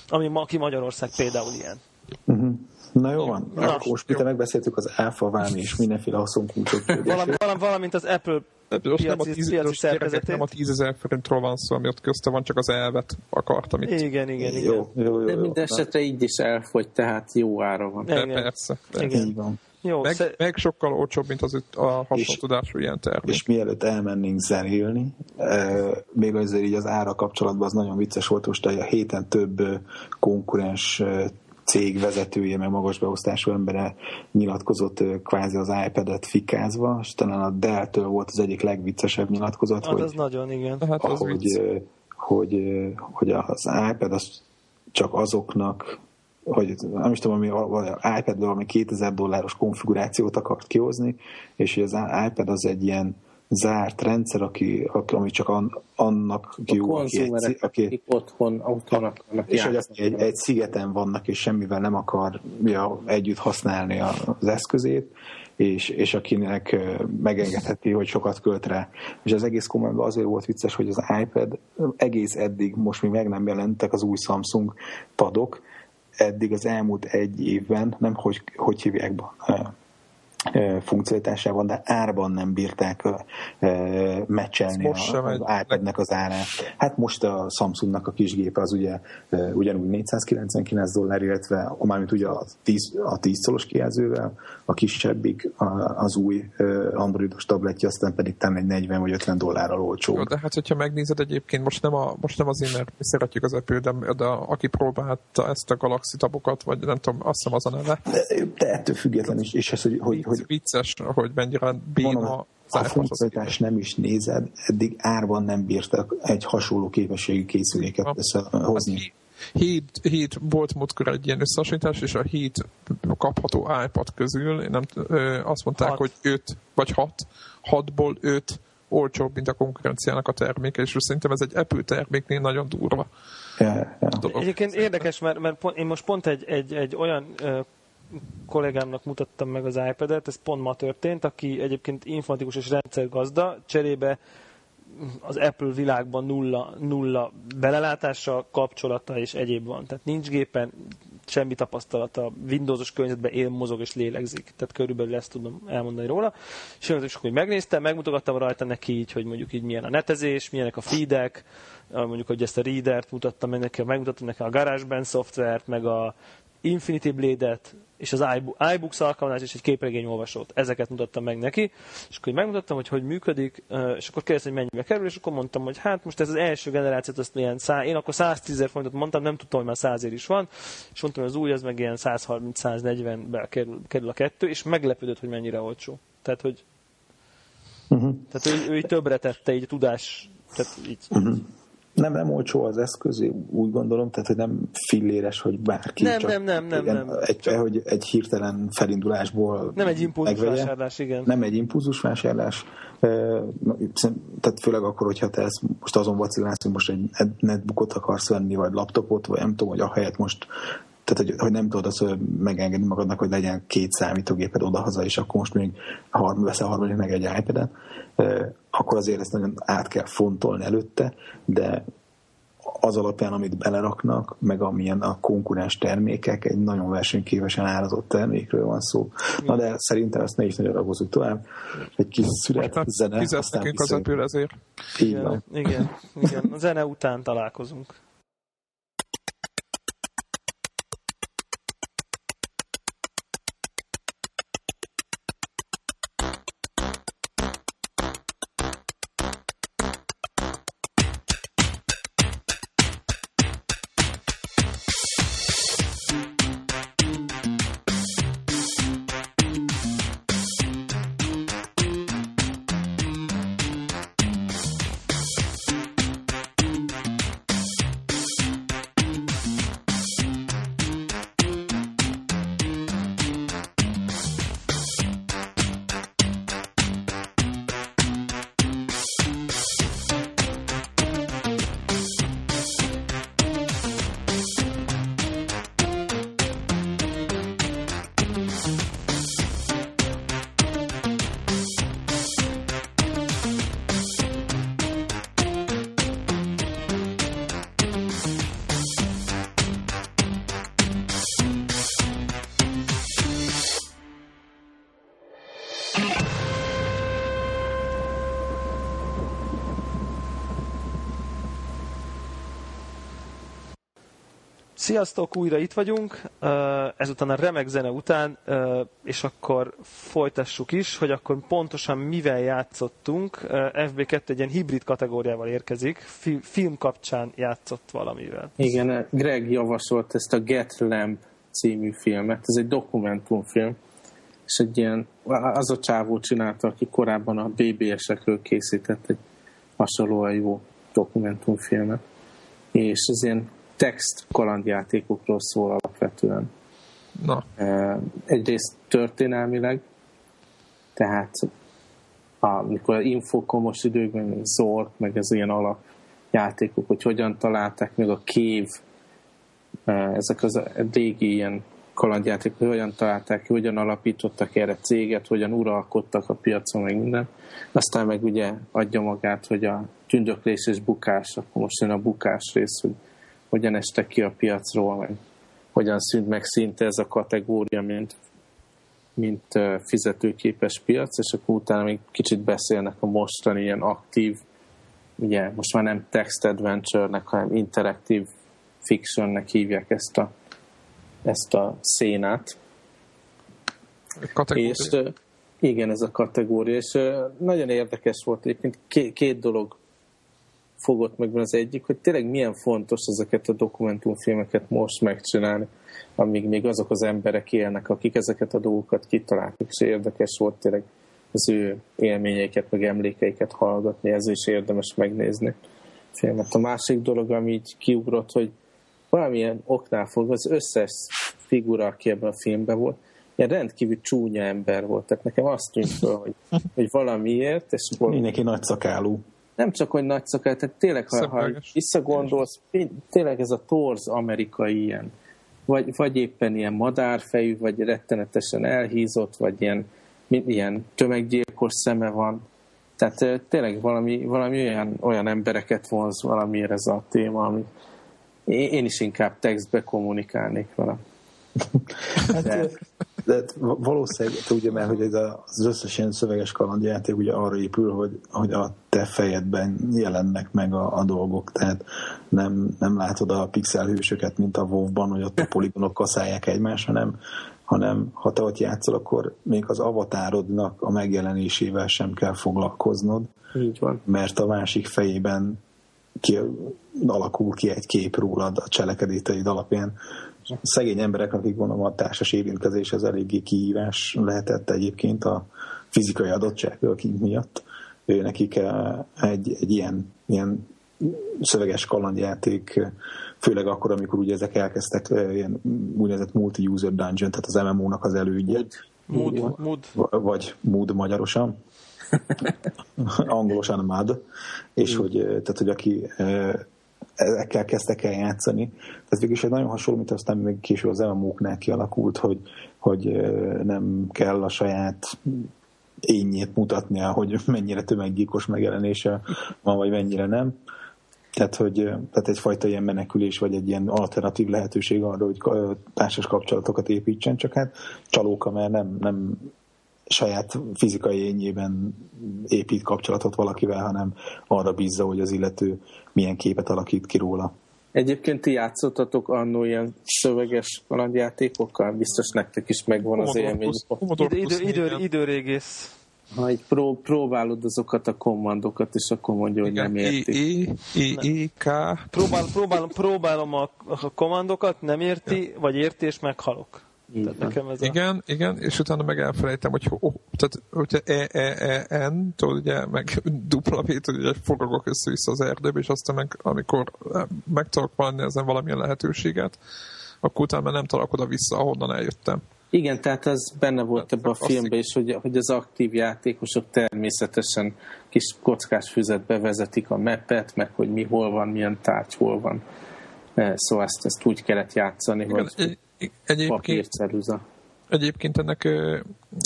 Ami ma, aki Magyarország például ilyen. Uh-huh. Na jó van, Na, akkor most mit megbeszéltük az áfa, vámi és mindenféle haszonkulcsok. Valami, valami, valamint az Apple most nem a, tíz, piaci most gyerekek, szerkezetét. nem a 10 ezer forintról van szó, ami ott közte van, csak az elvet akartam itt. Igen, igen, igen. Jó, jó, jó. De minden esetre így is elfogy, tehát jó ára van. De Igen. persze. persze. Igen. Így van. Jó, Meg, sze- meg sokkal olcsóbb, mint az itt a hasznontudású ilyen termék. És mielőtt elmennénk zenélni, még azért így az ára kapcsolatban az nagyon vicces volt, most a héten több konkurens cég vezetője, meg magas beosztású embere nyilatkozott kvázi az iPad-et fikázva, és talán a Dell-től volt az egyik legviccesebb nyilatkozat, hát hogy az nagyon, igen. Hát az hogy, hogy, hogy az iPad az csak azoknak hogy nem is tudom, ami iPad valami 2000 dolláros konfigurációt akart kihozni, és hogy az iPad az egy ilyen zárt rendszer, aki, aki- ami csak an, annak jó, aki, egy, aki, otthon, otthon akarnak és hogy egy, egy szigeten vannak, és semmivel nem akar ja, együtt használni az eszközét, és, és akinek megengedheti, hogy sokat költ rá. És az egész kommentben azért volt vicces, hogy az iPad egész eddig, most még meg nem jelentek az új Samsung padok, eddig az elmúlt egy évben, nem hogy, hogy hívják funkcionalitásában, de árban nem bírták meccselni az, az iPad-nek az árát. Hát most a Samsungnak a kis gépe az ugye ugyanúgy 499 dollár, illetve mármint ugye a 10, a 10 szolos kijelzővel, a kisebbik az új androidos tabletje, aztán pedig talán egy 40 vagy 50 dollárral olcsó. De hát, hogyha megnézed egyébként, most nem, a, most nem azért, mert mi szeretjük az Apple, de, de aki próbálta ezt a Galaxy tabokat, vagy nem tudom, azt hiszem az a neve. De, de ettől független is, és hogy, hogy, hogy hogy vicces, hogy mennyire béna a funkcionalitás nem is nézed, eddig árban nem bírtak egy hasonló képességű készüléket összehozni. Hét, hét volt múltkor egy ilyen összehasonlítás, és a hét kapható iPad közül nem, azt mondták, hat. hogy öt vagy hat, hatból öt olcsóbb, mint a konkurenciának a terméke, és szerintem ez egy Apple terméknél nagyon durva. Yeah, yeah. Egyébként érdekes, mert, mert pont, én most pont egy, egy, egy olyan kollégámnak mutattam meg az iPad-et, ez pont ma történt, aki egyébként informatikus és rendszergazda, cserébe az Apple világban nulla, nulla belelátása, kapcsolata és egyéb van. Tehát nincs gépen semmi tapasztalata, Windowsos környezetben él, mozog és lélegzik. Tehát körülbelül ezt tudom elmondani róla. És én is, hogy megnéztem, megmutogattam rajta neki így, hogy mondjuk így milyen a netezés, milyenek a feedek, mondjuk, hogy ezt a readert mutattam meg neki, megmutattam neki a GarageBand szoftvert, meg a Infinity Blade-et, és az iBooks alkalmazás és egy képregény olvasót. Ezeket mutattam meg neki, és akkor megmutattam, hogy hogy működik, és akkor kérdeztem, hogy mennyibe kerül, és akkor mondtam, hogy hát most ez az első generációt, azt ilyen szá... én akkor 110 forintot mondtam, nem tudtam, hogy már 100 is van, és mondtam, hogy az új az meg ilyen 130-140-be kerül, kerül a kettő, és meglepődött, hogy mennyire olcsó. Tehát, hogy uh-huh. tehát ő, ő így többre tette, így a tudás, tehát így. Uh-huh nem, nem olcsó az eszköz, úgy gondolom, tehát hogy nem filléres, hogy bárki nem, csak nem, nem, nem, nem. Egy, csak... hogy egy hirtelen felindulásból Nem egy impulzusvásárlás, igen. Nem egy impulzusvásárlás, tehát főleg akkor, hogyha te ezt most azon vacilálsz, hogy most egy netbookot akarsz venni, vagy laptopot, vagy nem tudom, hogy a helyet most tehát, hogy, hogy nem tudod azt hogy megengedni magadnak, hogy legyen két számítógéped odahaza, és akkor most még veszel harmadik meg egy iPad-et, akkor azért ezt nagyon át kell fontolni előtte, de az alapján, amit beleraknak, meg amilyen a konkurens termékek, egy nagyon versenyképesen árazott termékről van szó. Na de szerintem ezt ne is nagyon ragozunk tovább. Egy kis szület, zene. Fizet nekünk az Apple ezért. Igen, igen, igen. A zene után találkozunk. Sziasztok, újra itt vagyunk, ezután a remek zene után, és akkor folytassuk is, hogy akkor pontosan mivel játszottunk. FB2 egy ilyen hibrid kategóriával érkezik, film kapcsán játszott valamivel. Igen, Greg javasolt ezt a Get Lamp című filmet, ez egy dokumentumfilm, és egy ilyen, az a csávó csinálta, aki korábban a BBS-ekről készített egy hasonlóan jó dokumentumfilmet. És ez ilyen text kalandjátékokról szól alapvetően. Na. Egyrészt történelmileg, tehát amikor infokomos időkben Zord, meg ez ilyen alapjátékok, hogy hogyan találták meg a kév, ezek az régi ilyen kalandjáték, hogy hogyan találták ki, hogyan alapítottak erre céget, hogyan uralkodtak a piacon, meg minden. Aztán meg ugye adja magát, hogy a tündöklés és bukás, akkor most jön a bukás rész, hogy hogyan estek ki a piacról, meg hogyan szűnt meg szinte ez a kategória, mint, mint fizetőképes piac, és akkor utána még kicsit beszélnek a mostani ilyen aktív, ugye most már nem text adventure-nek, hanem interaktív fictionnek hívják ezt a, ezt a szénát. Kategória. És igen, ez a kategória, és nagyon érdekes volt egyébként, két, két dolog fogott meg az egyik, hogy tényleg milyen fontos ezeket a dokumentumfilmeket most megcsinálni, amíg még azok az emberek élnek, akik ezeket a dolgokat kitaláltak, és érdekes volt tényleg az ő élményeiket, meg emlékeiket hallgatni, ez is érdemes megnézni filmet. A másik dolog, ami így kiugrott, hogy valamilyen oknál fog az összes figura, aki ebben a filmben volt, ilyen rendkívül csúnya ember volt. Tehát nekem azt tűnt fel, hogy, hogy valamiért, és Mindenki nagy szakálú nem csak, hogy nagy szakál, tehát tényleg, ha, ha visszagondolsz, tényleg ez a torz amerikai ilyen, vagy, vagy éppen ilyen madárfejű, vagy rettenetesen elhízott, vagy ilyen, ilyen tömeggyilkos szeme van. Tehát tényleg valami, valami olyan, olyan embereket vonz valamiért ez a téma, ami én is inkább textbe kommunikálnék vele. Hát, de valószínűleg, ugye, mert hogy ez az összes ilyen szöveges kalandjáték ugye arra épül, hogy, hogy a te fejedben jelennek meg a, a dolgok, tehát nem, nem látod a pixelhősöket, mint a WoW-ban, hogy ott a poligonok kaszálják egymást, hanem, hanem ha te ott játszol, akkor még az avatárodnak a megjelenésével sem kell foglalkoznod. Így van. Mert a másik fejében ki, alakul ki egy kép rólad a cselekedéteid alapján szegény emberek, akik gondolom a társas érintkezés az eléggé kihívás lehetett egyébként a fizikai adottságok miatt. Ő nekik eh, egy, egy ilyen, ilyen szöveges kalandjáték, főleg akkor, amikor ugye ezek elkezdtek eh, ilyen úgynevezett multi-user dungeon, tehát az MMO-nak az elődje. Mood, mood, mood. Vagy mood magyarosan. Angolosan MUD. És hogy, eh, tehát, hogy aki ezekkel kezdtek el játszani. Ez végül is egy nagyon hasonló, mint aztán még később az MMO-knál kialakult, hogy, hogy nem kell a saját ényét mutatnia, hogy mennyire tömeggyilkos megjelenése van, vagy mennyire nem. Tehát, hogy tehát egyfajta ilyen menekülés, vagy egy ilyen alternatív lehetőség arra, hogy társas kapcsolatokat építsen, csak hát csalóka, mert nem, nem saját fizikai ényében épít kapcsolatot valakivel, hanem arra bízza, hogy az illető milyen képet alakít ki róla. Egyébként ti játszottatok annó ilyen szöveges kalandjátékokkal? Biztos nektek is megvan az élmény. Idő, idő, idő, időrégész. Ha egy pró, próbálod azokat a kommandokat, és akkor mondja, hogy Igen, nem érti. I, I, I, K. Próbál, próbálom, próbálom a, a kommandokat, nem érti, ja. vagy érti, és meghalok. Tehát nekem ez igen, a... igen, és utána meg elfelejtem, hogy oh, tehát, hogyha E, E, E, N, tudod, ugye, meg dupla V, tudod, ugye, forogok össze-vissza az erdőbe, és aztán meg, amikor eh, meg tudok valami ezen valamilyen lehetőséget, akkor utána nem találok oda vissza, ahonnan eljöttem. Igen, tehát az benne volt ebben a filmben is, hogy, hogy az aktív játékosok természetesen kis kockás füzetbe vezetik a mepet, meg hogy mi hol van, milyen tárgy hol van. Eh, szóval ezt, ezt úgy kellett játszani, Igen, hogy... Egyébként, egyébként ennek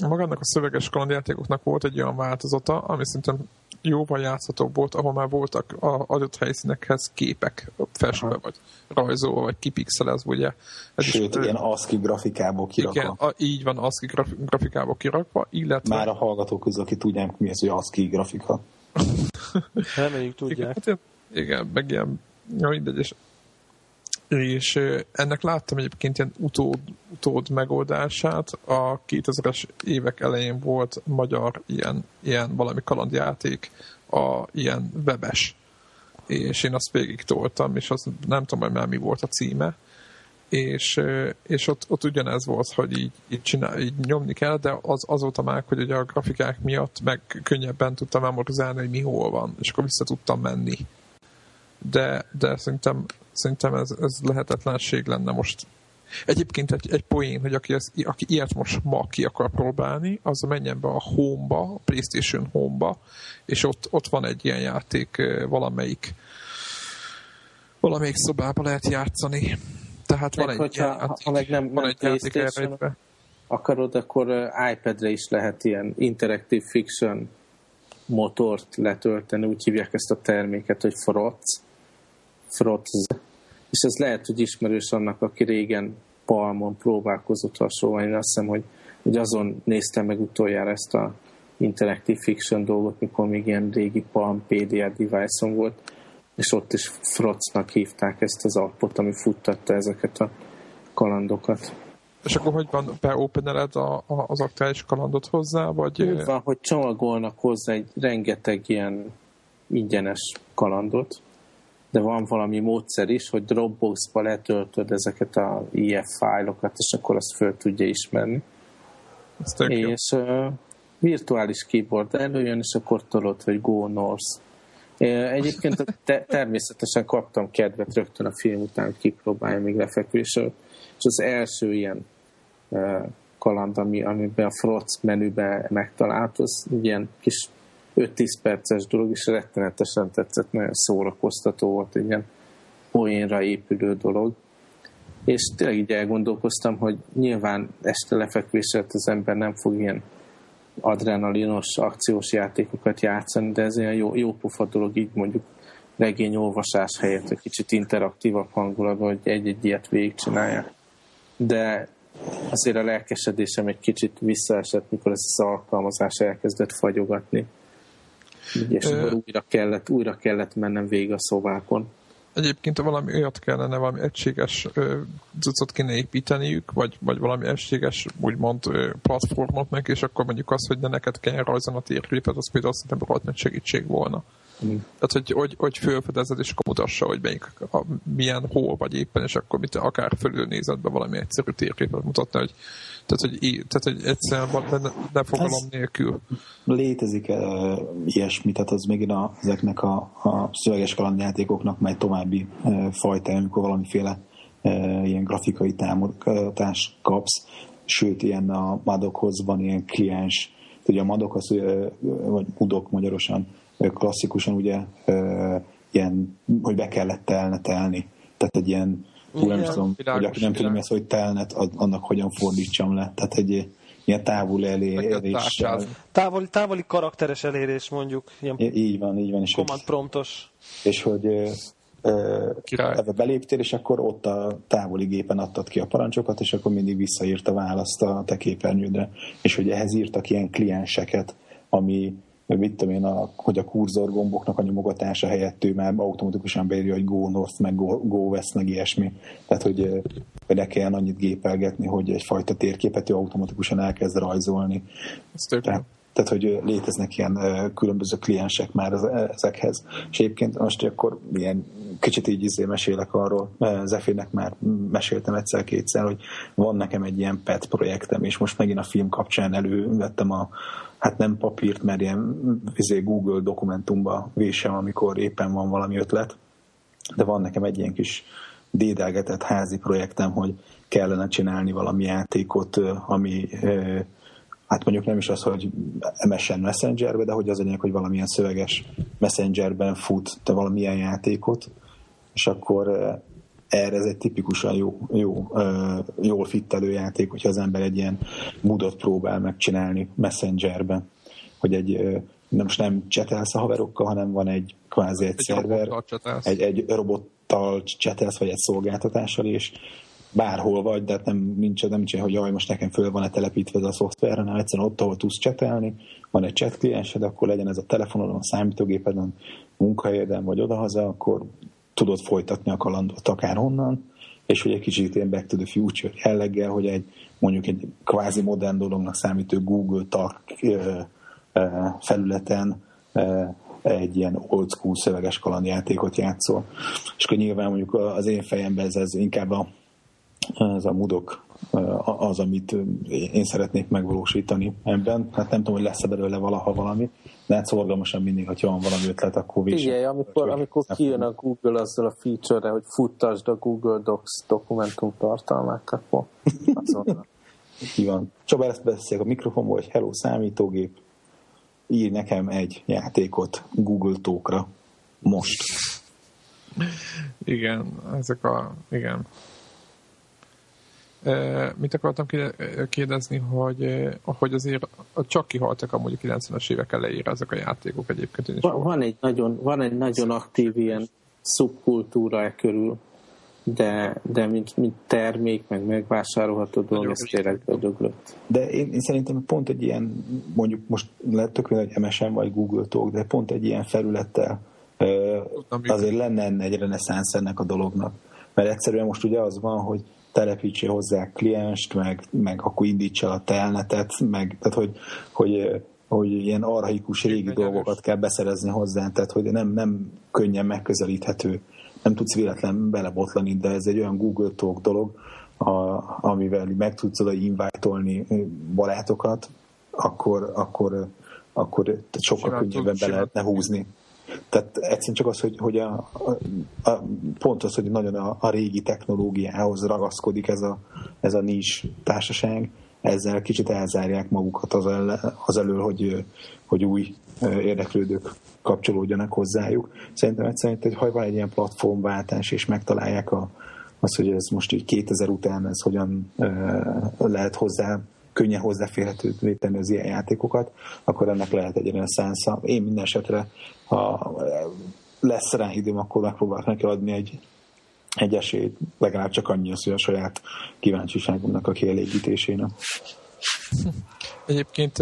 magának a szöveges kalandjátékoknak volt egy olyan változata, ami szerintem jóval játszhatóbb volt, ahol már voltak a adott helyszínekhez képek festve, Aha. vagy rajzolva, vagy kipixelezve, ugye. Ez Sőt, is, ilyen ASCII grafikából kirakva. Igen, a, így van, ASCII graf, grafikából kirakva, illetve... Már a hallgatók közül, akik tudják, mi az, hogy ASCII grafika. Reméljük tudják. Igen, hát, igen meg ilyen, ja, mindegy, és és ennek láttam egyébként ilyen utód, utód megoldását. A 2000-es évek elején volt magyar ilyen, ilyen valami kalandjáték, a ilyen webes. És én azt végig toltam, és az nem tudom, hogy már mi volt a címe. És, és ott, ott ugyanez volt, hogy így, így, csinál, így nyomni kell, de az, azóta már, hogy ugye a grafikák miatt meg könnyebben tudtam memorizálni, hogy mi hol van, és akkor vissza tudtam menni. De, de szerintem Szerintem ez, ez lehetetlenség lenne most. Egyébként egy, egy poén, hogy aki, ez, aki ilyet most ma ki akar próbálni, az menjen be a Home-ba, a PlayStation Home-ba, és ott, ott van egy ilyen játék valamelyik valamelyik szobába lehet játszani. Tehát van Meg egy, hogyha, ilyen, ha, meg nem, van nem egy játék elrejtve. akarod, akkor iPad-re is lehet ilyen Interactive Fiction motort letölteni, úgy hívják ezt a terméket, hogy Frotz. Frotz. És ez lehet, hogy ismerős annak, aki régen Palmon próbálkozott hasonlóan. Én azt hiszem, hogy, hogy azon néztem meg utoljára ezt a Interactive Fiction dolgot, mikor még ilyen régi Palm PDA device-on volt, és ott is Frotznak hívták ezt az appot, ami futtatta ezeket a kalandokat. És akkor hogy van, beopeneled a, a, az aktuális kalandot hozzá, vagy... Úgy van, hogy csomagolnak hozzá egy rengeteg ilyen ingyenes kalandot, de van valami módszer is, hogy Dropbox-ba letöltöd ezeket a IF fájlokat, és akkor azt föl tudja ismerni. Ez tök jó. És uh, virtuális keyboard előjön, és akkor tolod, hogy Go North. Egyébként te, természetesen kaptam kedvet rögtön a film után, hogy kipróbálja még lefekvésről. És az első ilyen kaland, ami, amiben a Frotz menübe megtalált, az ilyen kis 5-10 perces dolog, és rettenetesen tetszett, nagyon szórakoztató volt, egy ilyen poénra épülő dolog. És tényleg így elgondolkoztam, hogy nyilván este lefekvésre az ember nem fog ilyen adrenalinos akciós játékokat játszani, de ez ilyen jó, jó pofa dolog, így mondjuk regényolvasás helyett egy kicsit interaktívabb hangulatban, hogy egy-egy ilyet végigcsinálják. De azért a lelkesedésem egy kicsit visszaesett, mikor ez az alkalmazás elkezdett fagyogatni. És Ö- újra kellett, újra kellett mennem végig a szobákon. Egyébként valami olyat kellene, valami egységes ö, cuccot kéne építeniük, vagy, vagy valami egységes, úgymond ö, platformot meg, és akkor mondjuk az, hogy de neked kell rajzon a térképet, az például azt rohadt nagy segítség volna. Mm. Tehát, hogy, hogy, hogy fölfedezed, és akkor mutassa, hogy melyik, a, milyen hol vagy éppen, és akkor mit, akár fölülnézed be valami egyszerű térképet mutatna, hogy, tehát, hogy, tehát, hogy egyszerűen van, de lefogalom Ez- nélkül. Létezik uh, ilyesmi, tehát az még a, ezeknek a, a szöveges kalandjátékoknak már egy további uh, fajta, amikor valamiféle uh, ilyen grafikai támogatást kapsz, sőt, ilyen a madokhoz van ilyen kliens, ugye a madok az, vagy mudok magyarosan, klasszikusan ugye ilyen, hogy be kellett telnetelni. Tehát egy ilyen, hú, nem tudom, világos, hogy aki nem tudom, az, hogy telnet, annak hogyan fordítsam le. Tehát egy ilyen távol tárcsázni. Távoli, távoli karakteres elérés mondjuk, ilyen Így van, így van. És, command promptos. és hogy Király. ebbe beléptél, és akkor ott a távoli gépen adtad ki a parancsokat, és akkor mindig visszaírt a választ a te képernyődre. És hogy ehhez írtak ilyen klienseket, ami mit tudom én, a, hogy a kurzor gomboknak a nyomogatása helyett ő már automatikusan beírja, hogy go north, meg go, go west, meg ilyesmi. Tehát, hogy, ne kelljen annyit gépelgetni, hogy egyfajta térképet ő automatikusan elkezd rajzolni. Tehát, tehát, hogy léteznek ilyen különböző kliensek már ez- ezekhez. És egyébként most akkor ilyen kicsit így izé mesélek arról, ö, Zefirnek már meséltem egyszer-kétszer, hogy van nekem egy ilyen pet projektem, és most megint a film kapcsán elővettem a, hát nem papírt, mert ilyen izé, Google dokumentumba vésem, amikor éppen van valami ötlet, de van nekem egy ilyen kis dédelgetett házi projektem, hogy kellene csinálni valami játékot, ami hát mondjuk nem is az, hogy MSN Messengerbe, de hogy az lényeg, hogy valamilyen szöveges Messengerben fut, te valamilyen játékot, és akkor erre ez egy tipikusan jó, jó, jól fittelő játék, hogyha az ember egy ilyen mudot próbál megcsinálni Messengerben, hogy egy nem, most nem csetelsz a haverokkal, hanem van egy kvázi egy, Egy szerver, egy, egy robottal csetelsz, vagy egy szolgáltatással, és bárhol vagy, de hát nem, nincs, nem nincs, hogy jaj, most nekem föl van-e telepítve ez a szoftver, hanem egyszerűen ott, ahol tudsz csetelni, van egy chat kliensed, akkor legyen ez a telefonodon, a számítógépeden, munkahelyeden, vagy odahaza, akkor tudod folytatni a kalandot akár honnan, és hogy egy kicsit ilyen back to the future jelleggel, hogy egy mondjuk egy kvázi modern dolognak számító Google Talk felületen egy ilyen old school szöveges kalandjátékot játszol. És akkor nyilván mondjuk az én fejemben ez, ez inkább a, ez a mudok az, amit én szeretnék megvalósítani ebben. Hát nem tudom, hogy lesz-e belőle valaha valami, de hát szorgalmasan mindig, hogyha van valami ötlet, akkor vésem. Figyelj, amikor, amikor kijön a Google azzal a feature-re, hogy futtasd a Google Docs dokumentum tartalmát, akkor azonnal. Így van. Csaba ezt beszél a mikrofonból, hogy hello számítógép, írj nekem egy játékot Google Tókra. Most. Igen, ezek a, igen. Mit akartam kérdezni, hogy, hogy azért csak kihaltak amúgy a 90-es évek elejére ezek a játékok egyébként. Van, van, egy nagyon, van egy nagyon aktív ilyen szubkultúra e körül, de, de mint, mint termék, meg megvásárolható dolog, ez tényleg. De én, én szerintem pont egy ilyen, mondjuk most lehet tökre, hogy MSN vagy Google Talk, de pont egy ilyen felülettel azért lenne egy reneszánsz ennek a dolognak. Mert egyszerűen most ugye az van, hogy telepítse hozzá klienst, meg, meg akkor indítsa a telnetet, meg, tehát hogy, hogy, hogy ilyen arhaikus régi dolgokat kell beszerezni hozzá, tehát hogy nem, nem könnyen megközelíthető, nem tudsz véletlen belebotlani, de ez egy olyan Google Talk dolog, a, amivel meg tudsz oda invite barátokat, akkor, akkor, akkor sokkal könnyebben be lehetne húzni. Tehát egyszerűen csak az, hogy, hogy a, a, a, pont az, hogy nagyon a, a régi technológiához ragaszkodik ez a, ez a nis társaság, ezzel kicsit elzárják magukat az, el, az elől, hogy, hogy új érdeklődők kapcsolódjanak hozzájuk. Szerintem egyszerűen, hogy ha van egy ilyen platformváltás, és megtalálják a, az, hogy ez most így 2000 után ez hogyan lehet hozzá könnyen hozzáférhetővé tenni az ilyen játékokat, akkor ennek lehet egy reneszánsza. Én minden esetre, ha lesz rá időm, akkor megpróbálok neki adni egy, egy esélyt, legalább csak annyi az, hogy a saját kíváncsiságomnak a kielégítésének. Egyébként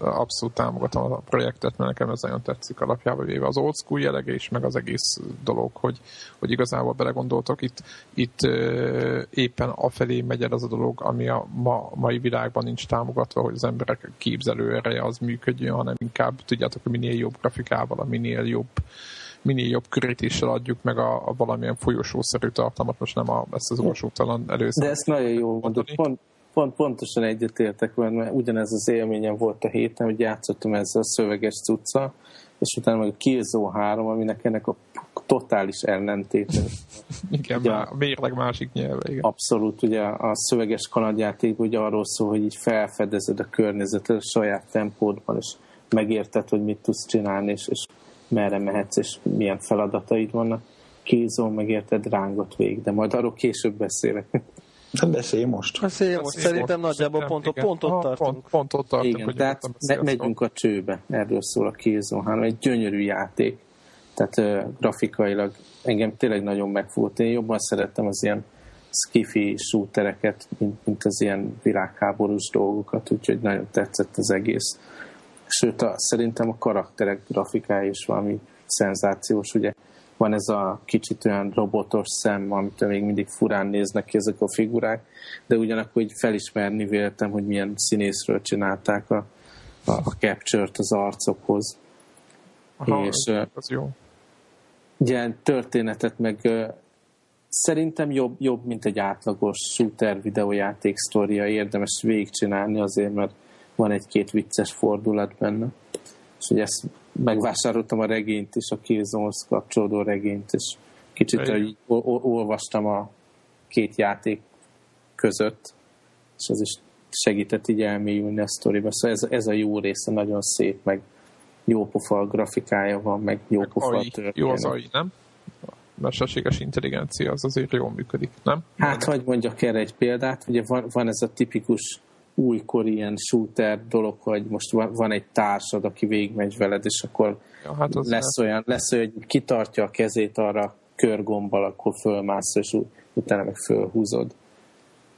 abszolút támogatom a projektet, mert nekem ez nagyon tetszik alapjában véve. Az old school jellege is, meg az egész dolog, hogy, hogy igazából belegondoltok, itt, itt éppen afelé megy el az a dolog, ami a ma, mai világban nincs támogatva, hogy az emberek képzelő ereje az működjön, hanem inkább tudjátok, hogy minél jobb grafikával, minél jobb minél jobb körítéssel adjuk meg a, a valamilyen folyosószerű tartalmat, most nem a, ezt az olvasótalan először. De ezt nagyon jó mondod. Pont, pont, pontosan egyetértek, mert ugyanez az élményem volt a héten, hogy játszottam ezzel a szöveges cucca, és utána meg a Killzone 3, aminek ennek a totális ellentéte. igen, ugye, a mérleg másik nyelve. Igen. Abszolút, ugye a szöveges kalandjáték ugye arról szól, hogy így felfedezed a környezetet a saját tempódban, és megérted, hogy mit tudsz csinálni, és, és merre mehetsz, és milyen feladataid vannak. Killzone megérted, rángot vég, de majd arról később beszélek. Nem beszélj most. Beszélj most. Beszélj Szerintem most. nagyjából pont, pont, pont ott tartunk. Pont, pont ott tartunk. Igen, tehát me- megyünk a csőbe. Erről szól a Killzone 3. Egy gyönyörű játék. Tehát uh, grafikailag engem tényleg nagyon megfogott. Én jobban szerettem az ilyen skifi shootereket, mint, mint az ilyen világháborús dolgokat, úgyhogy nagyon tetszett az egész. Sőt, a, szerintem a karakterek grafikája is valami szenzációs, ugye van ez a kicsit olyan robotos szem, amit még mindig furán néznek ki ezek a figurák, de ugyanakkor így felismerni véltem, hogy milyen színészről csinálták a, a, a capture-t az arcokhoz. Aha, és az jó. Ugye történetet meg szerintem jobb, jobb, mint egy átlagos shooter videójáték sztoria, érdemes végigcsinálni azért, mert van egy-két vicces fordulat benne. És hogy ezt megvásároltam a regényt is, a Killzone-hoz kapcsolódó regényt, és kicsit hogy olvastam a két játék között, és ez is segített így elmélyülni a sztoriba. Szóval ez, ez a jó része nagyon szép, meg jó pofa grafikája van, meg jó pofa a Jó az AI, nem? Mesterséges intelligencia az azért jól működik, nem? Hát, hogy mondjak erre egy példát, ugye van, van ez a tipikus újkor ilyen shooter dolog, hogy most van, egy társad, aki végigmegy veled, és akkor ja, hát lesz, lesz olyan, lesz olyan, hogy kitartja a kezét arra körgombbal, akkor fölmász, és utána meg fölhúzod.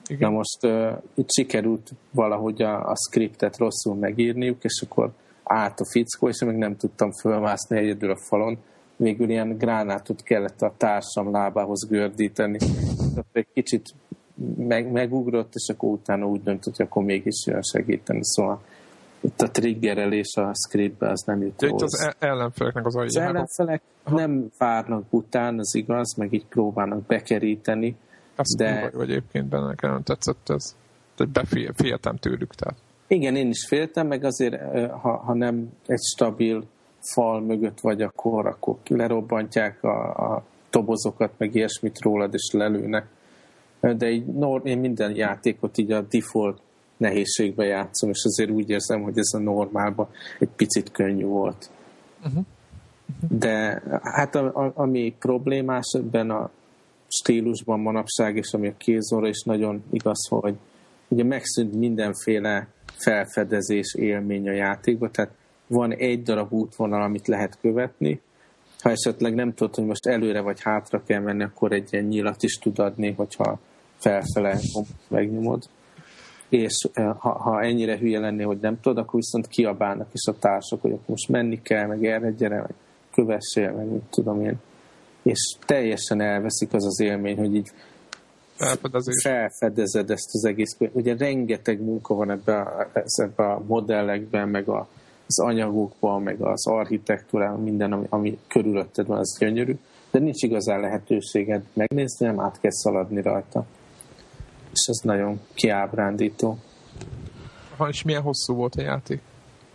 Igen. Na most uh, itt sikerült valahogy a, a scriptet rosszul megírniuk, és akkor állt a fickó, és meg nem tudtam fölmászni egyedül a falon. Végül ilyen gránátot kellett a társam lábához gördíteni. Egy kicsit meg, megugrott, és akkor utána úgy döntött, hogy akkor mégis jön segíteni. Szóval itt a triggerelés a scriptbe az nem jut Itt az e- ellenfeleknek az Az ellenfelek Aha. nem várnak után, az igaz, meg így próbálnak bekeríteni. Azt de... vagy egyébként benne nekem tetszett ez. Tehát beféltem tőlük. Tehát. Igen, én is féltem, meg azért, ha, ha nem egy stabil fal mögött vagy, akkor, akkor lerobbantják a, a tobozokat, meg ilyesmit rólad, és lelőnek de így, én minden játékot így a default nehézségbe játszom, és azért úgy érzem, hogy ez a normálban egy picit könnyű volt. Uh-huh. Uh-huh. De hát a, a, ami problémás ebben a stílusban manapság, és ami a kézóra is nagyon igaz, hogy ugye megszűnt mindenféle felfedezés élmény a játékban, tehát van egy darab útvonal, amit lehet követni, ha esetleg nem tudod, hogy most előre vagy hátra kell menni, akkor egy ilyen nyilat is tud adni, hogyha felfele megnyomod. És ha, ha ennyire hülye lennél, hogy nem tudod, akkor viszont kiabálnak is a társak, hogy akkor most menni kell, meg erre gyere, vagy kövessél, meg mit tudom én. És teljesen elveszik az az élmény, hogy így Felfedezés. felfedezed ezt az egész. Ugye rengeteg munka van ebben a, ebbe a modellekben, meg a, az anyagokban, meg az architektúrában, minden, ami, ami körülötted van, az gyönyörű, de nincs igazán lehetőséged megnézni, nem át kell szaladni rajta. És ez nagyon kiábrándító. Ha, és milyen hosszú volt a játék?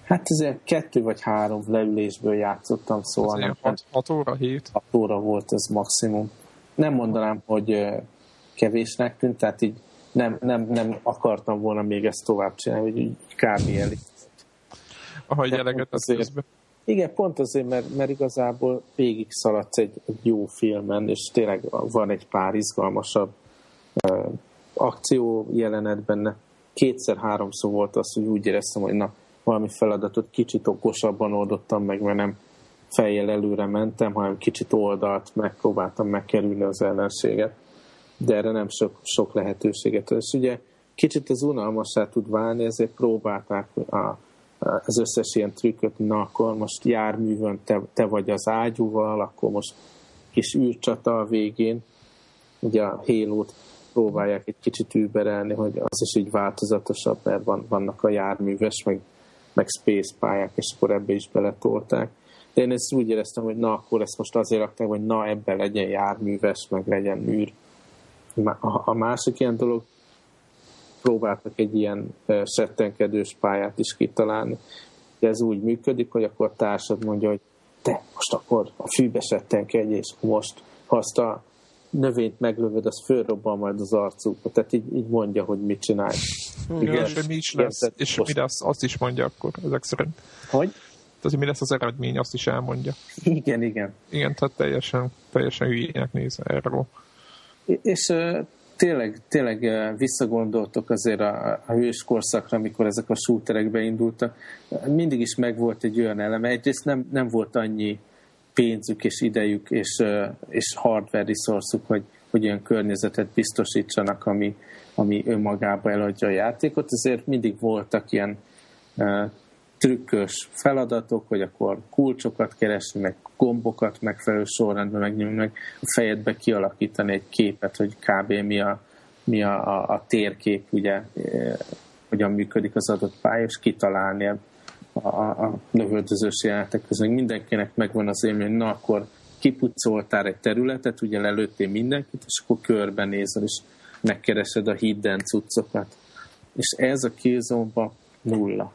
Hát ezért kettő vagy három leülésből játszottam, szóval... Ez hat, hat óra, hét? Hat óra volt ez maximum. Nem mondanám, hogy kevésnek tűnt, tehát így nem, nem, nem akartam volna még ezt tovább csinálni, hogy így kb. elég. Ahogy eleget azért, Igen, pont azért, mert, mert igazából végig szaladsz egy, egy jó filmen, és tényleg van egy pár izgalmasabb akció jelenet benne. Kétszer-háromszor volt az, hogy úgy éreztem, hogy na, valami feladatot kicsit okosabban oldottam meg, mert nem fejjel előre mentem, hanem kicsit oldalt megpróbáltam megkerülni az ellenséget de erre nem sok, sok lehetőséget. És ugye kicsit az unalmassá tud válni, ezért próbálták a, az összes ilyen trükköt, na akkor most járművön te, te vagy az ágyúval, akkor most kis űrcsata a végén, ugye a halo próbálják egy kicsit überelni, hogy az is így változatosabb, mert van, vannak a járműves, meg, meg space pályák, és akkor ebbe is beletolták. De én ezt úgy éreztem, hogy na, akkor ezt most azért rakták, hogy na, ebben legyen járműves, meg legyen űr a másik ilyen dolog, próbáltak egy ilyen settenkedős pályát is kitalálni. Ez úgy működik, hogy akkor a társad mondja, hogy te most akkor a fűbe settenkedj, és most ha azt a növényt meglövöd, az fölrobban majd az arcukba. Tehát így, így mondja, hogy mit csinálj. Igen, és hogy mi is lesz, Igen, és most... mi lesz, azt is mondja akkor, ezek szerint. Hogy? Tehát, hogy mi lesz az eredmény, azt is elmondja. Igen, igen. Igen, tehát teljesen, teljesen hülyének néz erről. És uh, tényleg, tényleg uh, visszagondoltok azért a, a hős korszakra, amikor ezek a shooterek beindultak. Mindig is megvolt egy olyan eleme. Egyrészt nem, nem volt annyi pénzük és idejük és, és hardware resource hogy, hogy olyan környezetet biztosítsanak, ami, ami önmagába eladja a játékot. Ezért mindig voltak ilyen trükkös feladatok, hogy akkor kulcsokat keresni, meg gombokat megfelelő sorrendben megnyomni, meg a fejedbe kialakítani egy képet, hogy kb. mi a, mi a, a, a térkép, ugye, e, hogyan működik az adott pálya, és kitalálni a, a, lövöldözős jelenetek közben. Mindenkinek megvan az élmény, na akkor kipucoltál egy területet, ugye lelőttél mindenkit, és akkor körbenézel, és megkeresed a hidden cuccokat. És ez a kézomba nulla.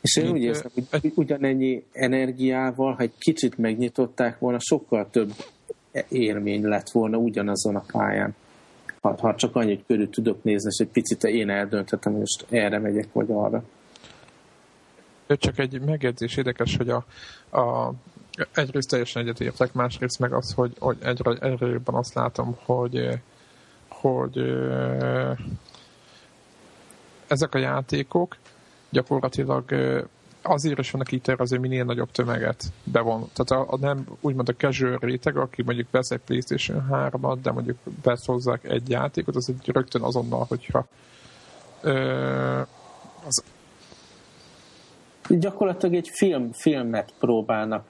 És én úgy érzem, hogy ugyanennyi energiával, ha egy kicsit megnyitották volna, sokkal több élmény lett volna ugyanazon a pályán. Ha, ha csak annyit körül tudok nézni, és egy picit én eldönthetem, hogy most erre megyek, vagy arra. Csak egy megjegyzés érdekes, hogy a, a egyrészt teljesen egyetértek, másrészt meg az, hogy, hogy egyre, egyre jobban azt látom, hogy, hogy ezek a játékok gyakorlatilag azért is vannak az, hogy minél nagyobb tömeget bevon. Tehát a, a nem úgymond a casual réteg, aki mondjuk vesz egy PlayStation 3-at, de mondjuk vesz hozzá egy játékot, az egy rögtön azonnal, hogyha ö, az... Gyakorlatilag egy film, filmet próbálnak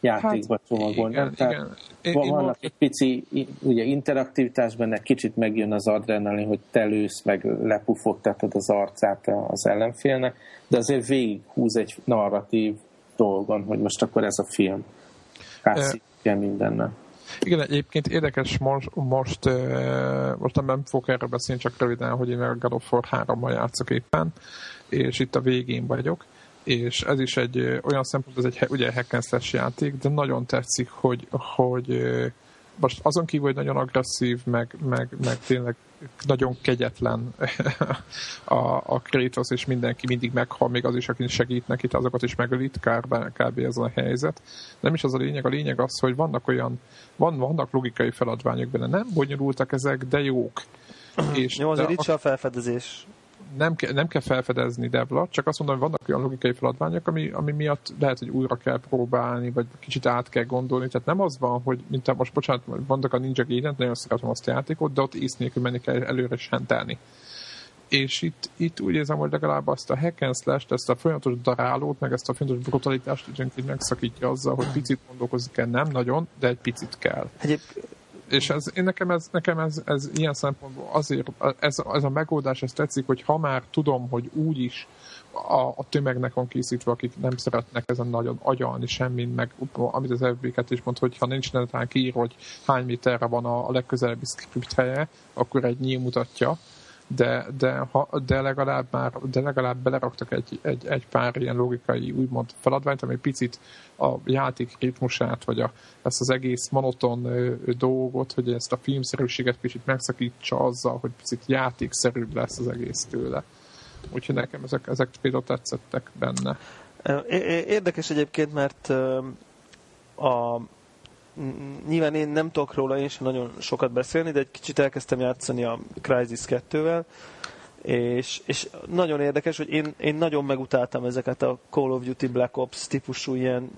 játékba hát, csomagolni. Igen, Tehát igen. Én, vannak én egy pici ugye, interaktivitás benne, kicsit megjön az adrenalin, hogy te lősz, meg lepufogtatod az arcát az ellenfélnek, de azért végig húz egy narratív dolgon, hogy most akkor ez a film. Cutscene mindennel. Igen, egyébként érdekes most, most, most nem fogok erről beszélni, csak röviden, hogy én a God of War 3-mal játszok éppen, és itt a végén vagyok, és ez is egy olyan szempont, ez egy ugye hack and slash játék, de nagyon tetszik, hogy, hogy most azon kívül, hogy nagyon agresszív, meg, meg, meg tényleg nagyon kegyetlen a, a Kratos, és mindenki mindig meghal, még az is, aki segít neki, azokat is megölit, kb. kb. ez a helyzet. Nem is az a lényeg, a lényeg az, hogy vannak olyan, van, vannak logikai feladványok benne, nem bonyolultak ezek, de jók. és Jó, azért itt a felfedezés nem, ke, nem kell felfedezni Devla, csak azt mondom, hogy vannak olyan logikai feladványok, ami, ami miatt lehet, hogy újra kell próbálni, vagy kicsit át kell gondolni. Tehát nem az van, hogy mint a, most bocsánat, vannak a Ninja gaiden nagyon szeretem azt a játékot, de ott ész nélkül menni kell előre és hentelni. És itt, itt úgy érzem, hogy legalább azt a hack and slash ezt a folyamatos darálót, meg ezt a folyamatos brutalitást időnként megszakítja azzal, hogy picit gondolkozni kell, nem nagyon, de egy picit kell. Egyébként és ez, én nekem, ez, nekem ez, ez ilyen szempontból azért, ez, ez a megoldás, ez tetszik, hogy ha már tudom, hogy úgy is a, a tömegnek van készítve, akik nem szeretnek ezen nagyon agyalni semmin, meg amit az FB-ket is mond, hogy ha nincs netán kiír, hogy hány méterre van a, a legközelebbi script helye, akkor egy nyíl mutatja, de, de, ha, de, legalább már de legalább beleraktak egy, egy, egy pár ilyen logikai úgymond feladványt, ami picit a játék ritmusát, vagy a, ezt az egész monoton dolgot, hogy ezt a filmszerűséget kicsit megszakítsa azzal, hogy picit játékszerűbb lesz az egész tőle. Úgyhogy nekem ezek, ezek például tetszettek benne. Érdekes egyébként, mert a, nyilván én nem tudok róla én sem nagyon sokat beszélni, de egy kicsit elkezdtem játszani a Crysis 2-vel, és, és nagyon érdekes, hogy én, én nagyon megutáltam ezeket a Call of Duty Black Ops típusú ilyen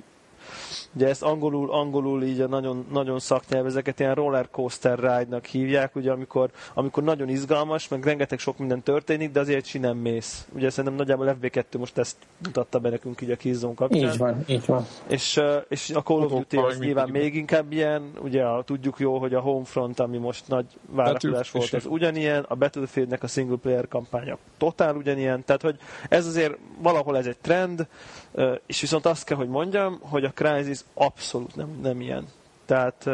Ugye ezt angolul, angolul így a nagyon, nagyon szaknyelv, ezeket ilyen roller coaster ride-nak hívják, ugye amikor, amikor nagyon izgalmas, meg rengeteg sok minden történik, de azért si nem mész. Ugye szerintem nagyjából FB2 most ezt mutatta be nekünk így a Killzone kapcsán. Így van, így van. És, és a Call of Duty az nyilván még inkább ilyen, ugye a, tudjuk jó, hogy a Homefront, ami most nagy várakozás volt, az ugyanilyen, a Battlefieldnek a single player kampánya totál ugyanilyen, tehát hogy ez azért valahol ez egy trend, és viszont azt kell, hogy mondjam, hogy a Crysis abszolút nem, nem ilyen. Tehát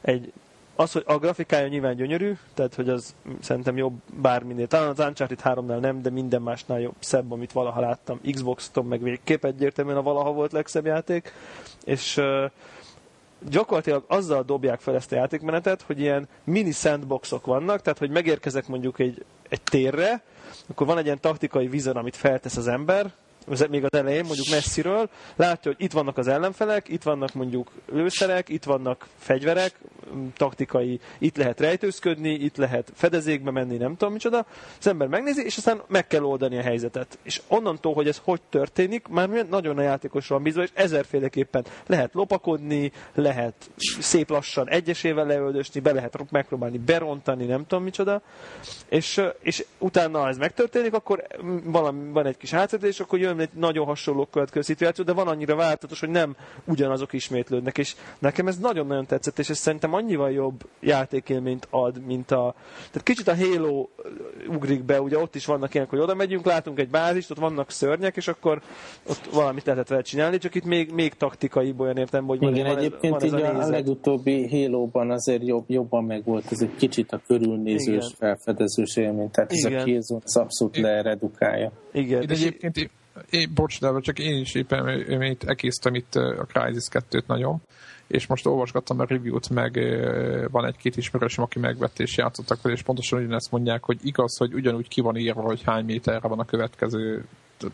egy, az, hogy a grafikája nyilván gyönyörű, tehát hogy az szerintem jobb bárminél. Talán az Uncharted 3-nál nem, de minden másnál jobb, szebb, amit valaha láttam. Xbox-ton meg végképp egyértelműen a valaha volt legszebb játék. És gyakorlatilag azzal dobják fel ezt a játékmenetet, hogy ilyen mini sandboxok vannak, tehát hogy megérkezek mondjuk egy, egy térre, akkor van egy ilyen taktikai vizon, amit feltesz az ember, még az elején, mondjuk messziről, látja, hogy itt vannak az ellenfelek, itt vannak mondjuk lőszerek, itt vannak fegyverek, taktikai, itt lehet rejtőzködni, itt lehet fedezékbe menni, nem tudom micsoda. Az ember megnézi, és aztán meg kell oldani a helyzetet. És onnantól, hogy ez hogy történik, már nagyon a játékosra van bízva, és ezerféleképpen lehet lopakodni, lehet szép lassan egyesével leöldösni, be lehet megpróbálni berontani, nem tudom micsoda. És, és utána ez megtörténik, akkor valami, van egy kis hátszerítés, akkor jön egy nagyon hasonló következő szituáció, de van annyira változatos, hogy nem ugyanazok ismétlődnek. És nekem ez nagyon-nagyon tetszett, és ez szerintem annyival jobb játékélményt ad, mint a... Tehát kicsit a Halo ugrik be, ugye ott is vannak ilyenek, hogy oda megyünk, látunk egy bázist, ott vannak szörnyek, és akkor ott valamit lehetett vele csinálni, csak itt még, még taktikai olyan értem, hogy Igen, van, egyébként van ez, van ez a, a legutóbbi Halo-ban azért jobb, jobban megvolt ez egy kicsit a körülnézős, Igen. felfedezős élmény, tehát Igen. ez a Killzone abszolút leredukálja. Igen. Itt egyébként én, bocs, de csak én is éppen én egésztem itt a Crysis 2-t nagyon, és most olvasgattam a review-t, meg van egy-két ismerősöm, aki megvett és játszottak vele, és pontosan ugyanezt mondják, hogy igaz, hogy ugyanúgy ki van írva, hogy hány méterre van a következő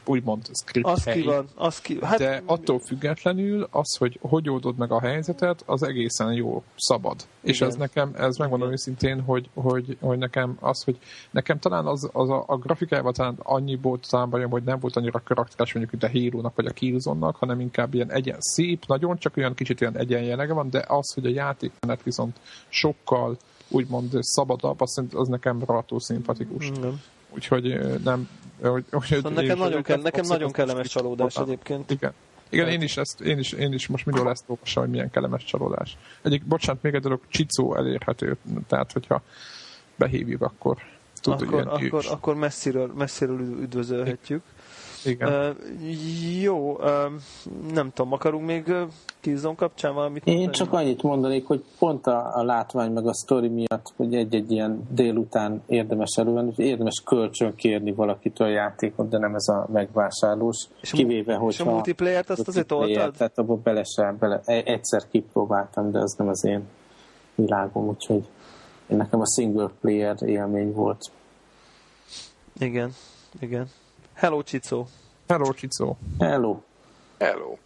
úgymond script az hely. Ki van, az ki, hát... De attól függetlenül az, hogy hogy oldod meg a helyzetet, az egészen jó, szabad. Igen. És ez nekem, ez megmondom őszintén, hogy, hogy, hogy nekem az, hogy nekem talán az, az a, a grafikájában talán annyi volt talán bajom, hogy nem volt annyira karakteres mondjuk, mint a hero vagy a killzone hanem inkább ilyen egyen szép, nagyon, csak olyan kicsit olyan egyenjelege van, de az, hogy a játékmenet viszont sokkal úgymond szabadabb, az, az nekem rohadtul szimpatikus. Mm. Úgyhogy nem... Hogy, hogy, szóval nekem nagyon, kell, nekem nagyon kellemes csalódás egyébként. Igen. Igen, én is, ezt, én, is, én is most mindenhol ezt olvasom, hogy milyen kellemes csalódás. Egyik, bocsánat, még egy dolog, Csicó elérhető, tehát hogyha behívjuk, akkor tud, akkor, akkor, akkor messziről, messziről üdvözölhetjük. Igen. Uh, jó, uh, nem tudom, akarunk még uh, Killzone kapcsán valamit Én mondani? csak annyit mondanék, hogy pont a, a látvány meg a sztori miatt, hogy egy-egy ilyen délután érdemes elővenni, hogy érdemes kölcsön kérni valakitől a játékot, de nem ez a megvásárlós. És kivéve, hogy És a multiplayer-t azt azért toltad? Tehát abban bele sem, bele, e- egyszer kipróbáltam, de az nem az én világom, úgyhogy nekem a single player élmény volt. Igen, igen. Hello, Csicó! Hello, Csicó! Hello! Hello!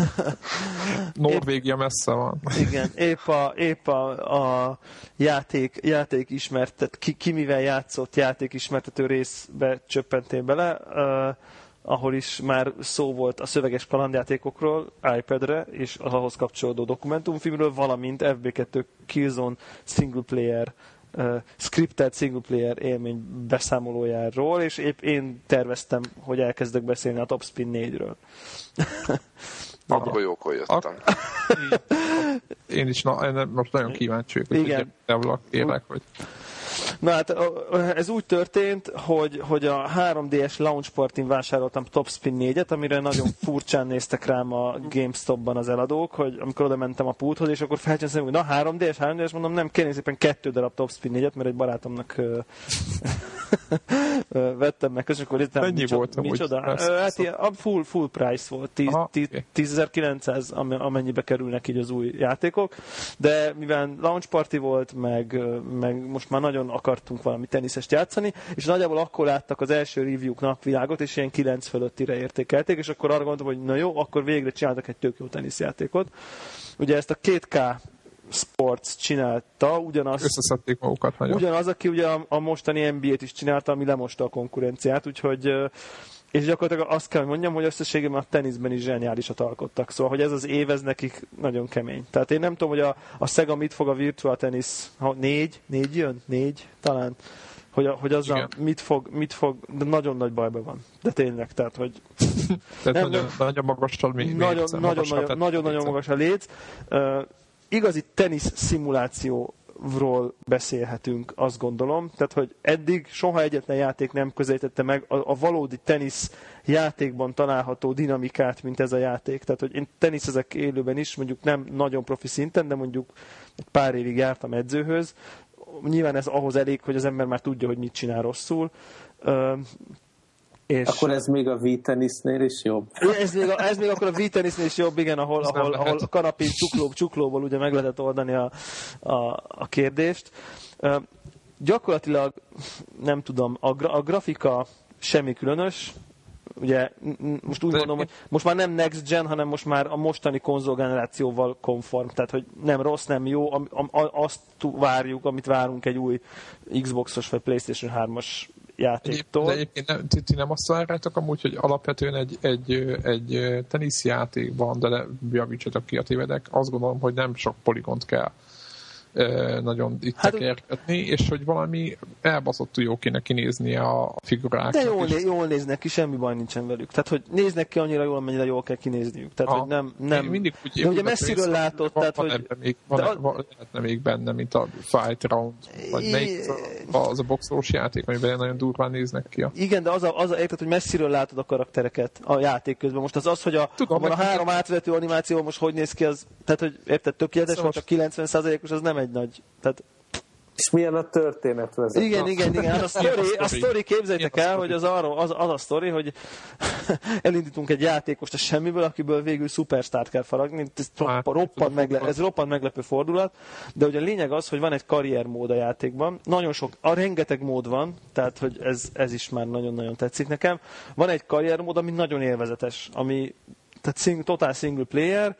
Norvégia messze van. Igen, épp a, épp a, a játék, játék ismertet, ki, ki mivel játszott játék ismertető részbe csöppentél bele, uh, ahol is már szó volt a szöveges kalandjátékokról iPad-re és ahhoz kapcsolódó dokumentumfilmről, valamint FB2 Killzone single player uh, scripted single player élmény beszámolójáról, és épp én terveztem, hogy elkezdek beszélni a Topspin 4-ről. Akkor jókor jöttem. Én is na, én most nagyon kíváncsi vagyok, Igen. hogy kérlek, hogy... Na hát ez úgy történt, hogy, hogy a 3DS Launch Party-n vásároltam Topspin 4-et, amire nagyon furcsán néztek rám a GameStop-ban az eladók, hogy amikor oda mentem a pulthoz, és akkor felcsönszem, hogy na 3DS, 3DS, mondom, nem, kérnék szépen kettő darab Topspin 4-et, mert egy barátomnak vettem meg, és akkor itt Mennyi micsoda, volt micsoda? Hát ilyen, a full, full price volt, 10.900, okay. amennyibe kerülnek így az új játékok, de mivel launch party volt, meg, meg most már nagyon akartunk valami teniszest játszani, és nagyjából akkor láttak az első review-k napvilágot, és ilyen 9 fölöttire értékelték, és akkor arra gondoltam, hogy na jó, akkor végre csináltak egy tök jó teniszjátékot. Ugye ezt a 2K Sports csinálta, ugyanaz, Összeszedték magukat nagyon. Ugyanaz, aki ugye a, a mostani NBA-t is csinálta, ami lemosta a konkurenciát, úgyhogy és gyakorlatilag azt kell, hogy mondjam, hogy összességében a teniszben is zseniálisat alkottak. Szóval, hogy ez az év, ez nekik nagyon kemény. Tehát én nem tudom, hogy a, a Sega mit fog a Virtual Tennis, ha négy, négy jön? Négy talán? Hogy, hogy azzal mit fog, mit fog, de nagyon nagy bajban van. De tényleg, tehát, hogy... tehát nem, nagyon, nagyon magas a mi, nagyon, nagyon, nagyon, nagyon, nagyon magas a léc. Uh, igazi tenisz szimuláció ról beszélhetünk, azt gondolom. Tehát, hogy eddig soha egyetlen játék nem közelítette meg a, a valódi tenisz játékban található dinamikát, mint ez a játék. Tehát, hogy én teniszezek élőben is, mondjuk nem nagyon profi szinten, de mondjuk egy pár évig jártam edzőhöz. Nyilván ez ahhoz elég, hogy az ember már tudja, hogy mit csinál rosszul. És akkor ez még a V-tenisznél is jobb? Ez még, a, ez még akkor a V-tenisznél is jobb, igen, ahol, ahol, ahol a kanapin csukló, csuklóból ugye meg lehetett oldani a, a, a kérdést. Gyakorlatilag, nem tudom, a, gra, a grafika semmi különös, ugye most úgy mondom, hogy most már nem next gen, hanem most már a mostani konzolgenerációval konform, tehát hogy nem rossz, nem jó, am, am, azt várjuk, amit várunk egy új Xbox-os vagy PlayStation 3-as játéktól. De egyébként nem, ti, ti nem azt várjátok amúgy, hogy alapvetően egy, egy, egy teniszjátékban, de ne javítsatok ki a tévedek, azt gondolom, hogy nem sok poligont kell nagyon itt hát, tekergetni, és hogy valami elbaszottul jó kéne kinézni a figuráknak. De jól, né, jól néznek ki, semmi baj nincsen velük. Tehát, hogy néznek ki annyira jól, amennyire jól kell kinézniük. Tehát, ha, hogy nem, nem... mindig úgy de ugye messziről látod, van, tehát, van hogy... Még, van, de, van, lehetne még benne, mint a Fight Round, vagy melyik az a boxolós játék, amiben nagyon durván néznek ki. A... Igen, de az a, az a érted, hogy messziről látod a karaktereket a játék közben. Most az az, hogy a, Tudom, a három átvető animáció most hogy néz ki, az, tehát, hogy érted, tökéletes, szóval a 90%-os, az nem egy nagy tehát és milyen a történet vezet? Igen, igen, igen. Hát a sztori, a sztori képzeljétek el, hogy az, arról, az, az a sztori, hogy elindítunk egy játékost a semmiből, akiből végül szupersztárt kell faragni. Ez hát, roppant, megle, ez roppant meglepő fordulat, de ugye a lényeg az, hogy van egy karriermód a játékban. Nagyon sok, a rengeteg mód van, tehát hogy ez, ez is már nagyon-nagyon tetszik nekem. Van egy karriermód, ami nagyon élvezetes, ami tehát sing, totál single player,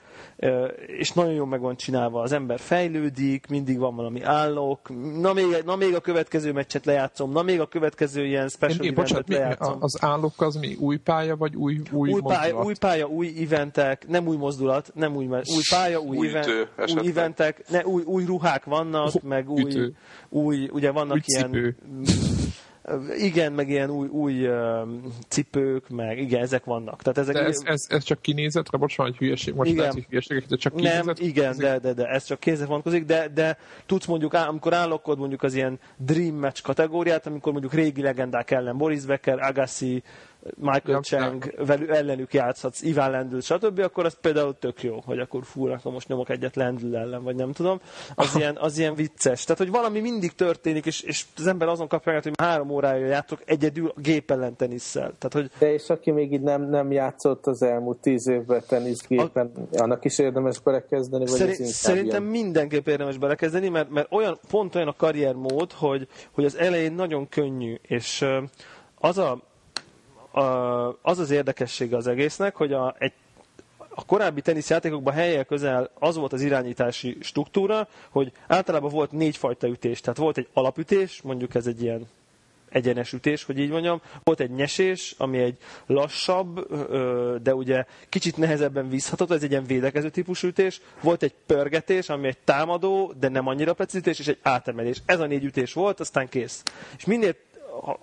és nagyon jól meg van csinálva. Az ember fejlődik, mindig van valami állok, na még, na még a következő meccset lejátszom, na még a következő ilyen special én, eventet lejátszom. Mi, az állok az mi? Új pálya, vagy új, új, új pálya, új pálya, új eventek, nem új mozdulat, nem új, új pálya, új, új, event, új eventek, ne, új, új ruhák vannak, meg új, új, ugye vannak új ilyen... Igen, meg ilyen új, új cipők, meg igen, ezek vannak. Tehát ezek de ez, ez, ez csak kinézetre, bocsánat, hogy hülyeség, most igen. lehet, hogy hülyeség, de csak kinézetre? Nem, igen, de, de, de, ez csak kézre vonatkozik, de, de tudsz mondjuk, amikor állokod mondjuk az ilyen Dream Match kategóriát, amikor mondjuk régi legendák ellen Boris Becker, Agassi, Michael ja, Chang velük, ellenük játszhatsz, Ivan Lendl, stb., akkor az például tök jó, hogy akkor fú, akkor most nyomok egyet Lendl ellen, vagy nem tudom. Az, ilyen, az ilyen vicces. Tehát, hogy valami mindig történik, és, és az ember azon kapja hogy három órája játszok egyedül a gép ellen tenisszel. Tehát, hogy... De és aki még így nem, nem játszott az elmúlt tíz évben teniszgépen, a... annak is érdemes belekezdeni? Vagy Szerint, szerintem ilyen? mindenképp érdemes belekezdeni, mert, mert olyan, pont olyan a karriermód, hogy, hogy az elején nagyon könnyű, és az a, az az érdekessége az egésznek, hogy a, egy a korábbi teniszjátékokban helyek közel az volt az irányítási struktúra, hogy általában volt négyfajta ütés. Tehát volt egy alapütés, mondjuk ez egy ilyen egyenes ütés, hogy így mondjam. Volt egy nyesés, ami egy lassabb, de ugye kicsit nehezebben vízható, ez egy ilyen védekező típusú ütés. Volt egy pörgetés, ami egy támadó, de nem annyira precízítés, és egy átemelés. Ez a négy ütés volt, aztán kész. És minél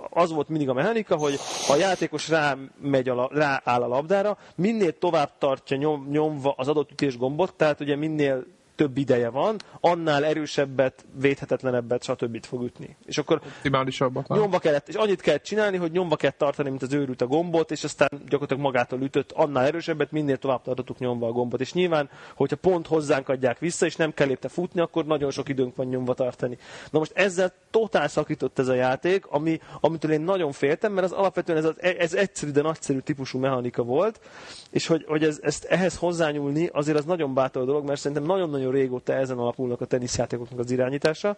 az volt mindig a mechanika, hogy a játékos rá megy a, rááll a labdára, minél tovább tartja nyom, nyomva az adott ütés gombot, tehát ugye minél több ideje van, annál erősebbet, védhetetlenebbet, stb. fog ütni. És akkor nyomba kellett, és annyit kellett csinálni, hogy nyomba kellett tartani, mint az őrült a gombot, és aztán gyakorlatilag magától ütött annál erősebbet, minél tovább tartottuk nyomva a gombot. És nyilván, hogyha pont hozzánk adják vissza, és nem kell érte futni, akkor nagyon sok időnk van nyomva tartani. Na most ezzel totál szakított ez a játék, ami, amitől én nagyon féltem, mert az alapvetően ez, az, ez egyszerű, de nagyszerű típusú mechanika volt, és hogy, hogy ez, ezt, ehhez hozzányúlni azért az nagyon bátor dolog, mert szerintem nagyon-nagyon nagyon régóta ezen alapulnak a teniszjátékoknak az irányítása,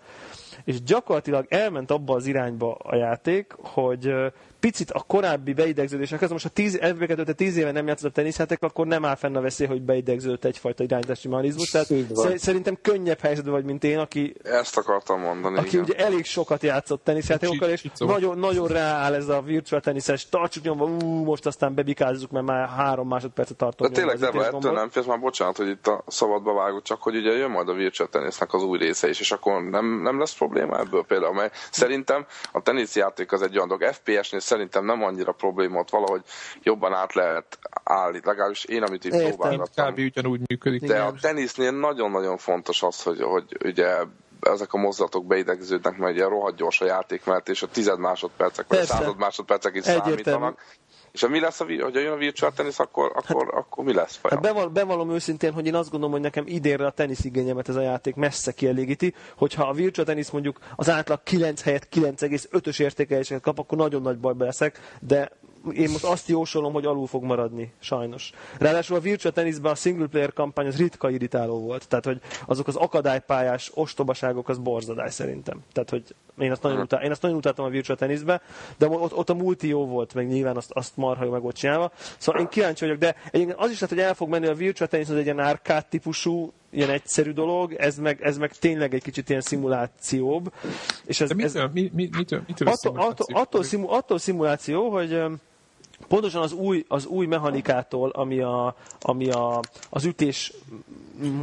és gyakorlatilag elment abba az irányba a játék, hogy picit a korábbi beidegződésekhez, most ha tíz, elvégetőtte tíz éve nem játszott a teniszjáték, akkor nem áll fenn a veszély, hogy beidegződött egyfajta irányítási mechanizmus. Tehát szerintem könnyebb helyzetben vagy, mint én, aki... Ezt akartam mondani, Aki igen. ugye elég sokat játszott teniszjátékokkal, és nagyon, nagyon rááll ez a virtual teniszes, tartsuk nyomva, ú, most aztán bebikázzuk, mert már három másodpercet tartott. De tényleg, de ettől nem félsz, már bocsánat, hogy itt a szabadba vágott, csak hogy ugye jön majd a virtual tenisznek az új része is, és akkor nem, nem lesz probléma ebből például, mert szerintem a teniszjáték az egy olyan dolog, FPS-nél szerintem nem annyira probléma, ott valahogy jobban át lehet állni, legalábbis én, amit itt próbálgattam. Kb. ugyanúgy működik. De a tenisznél nagyon-nagyon fontos az, hogy, hogy ugye ezek a mozdulatok beidegződnek, mert ugye rohadt gyors a játék, mert és a tized másodpercek, vagy a század másodpercek is számítanak. És ha mi lesz, a, hogyha jön a virtual tenisz, akkor, akkor, hát, akkor mi lesz? Hát beval, bevallom őszintén, hogy én azt gondolom, hogy nekem idénre a igényemet ez a játék messze kielégíti, hogyha a virtual tenisz mondjuk az átlag 9 helyett 9,5-ös értékeléseket kap, akkor nagyon nagy bajba leszek, de én most azt jósolom, hogy alul fog maradni, sajnos. Ráadásul a Virtua Tennisben a single player kampány az ritka irritáló volt. Tehát, hogy azok az akadálypályás ostobaságok, az borzadály szerintem. Tehát, hogy én azt nagyon, utál, én azt nagyon utáltam a Virtua Tennisbe, de ott, ott a multi jó volt, meg nyilván azt, azt marha jó meg volt csinálva. Szóval én kíváncsi vagyok, de egyébként az is lehet, hogy el fog menni a Virtua Tennis, az egy ilyen árkád típusú ilyen egyszerű dolog, ez meg, ez meg tényleg egy kicsit ilyen szimulációbb. És ez, De mitől, ez, mi, mi, mitől, mitől attól, attól, attól, szimu, attól szimuláció, hogy pontosan az új, az új mechanikától, ami, a, ami a, az ütés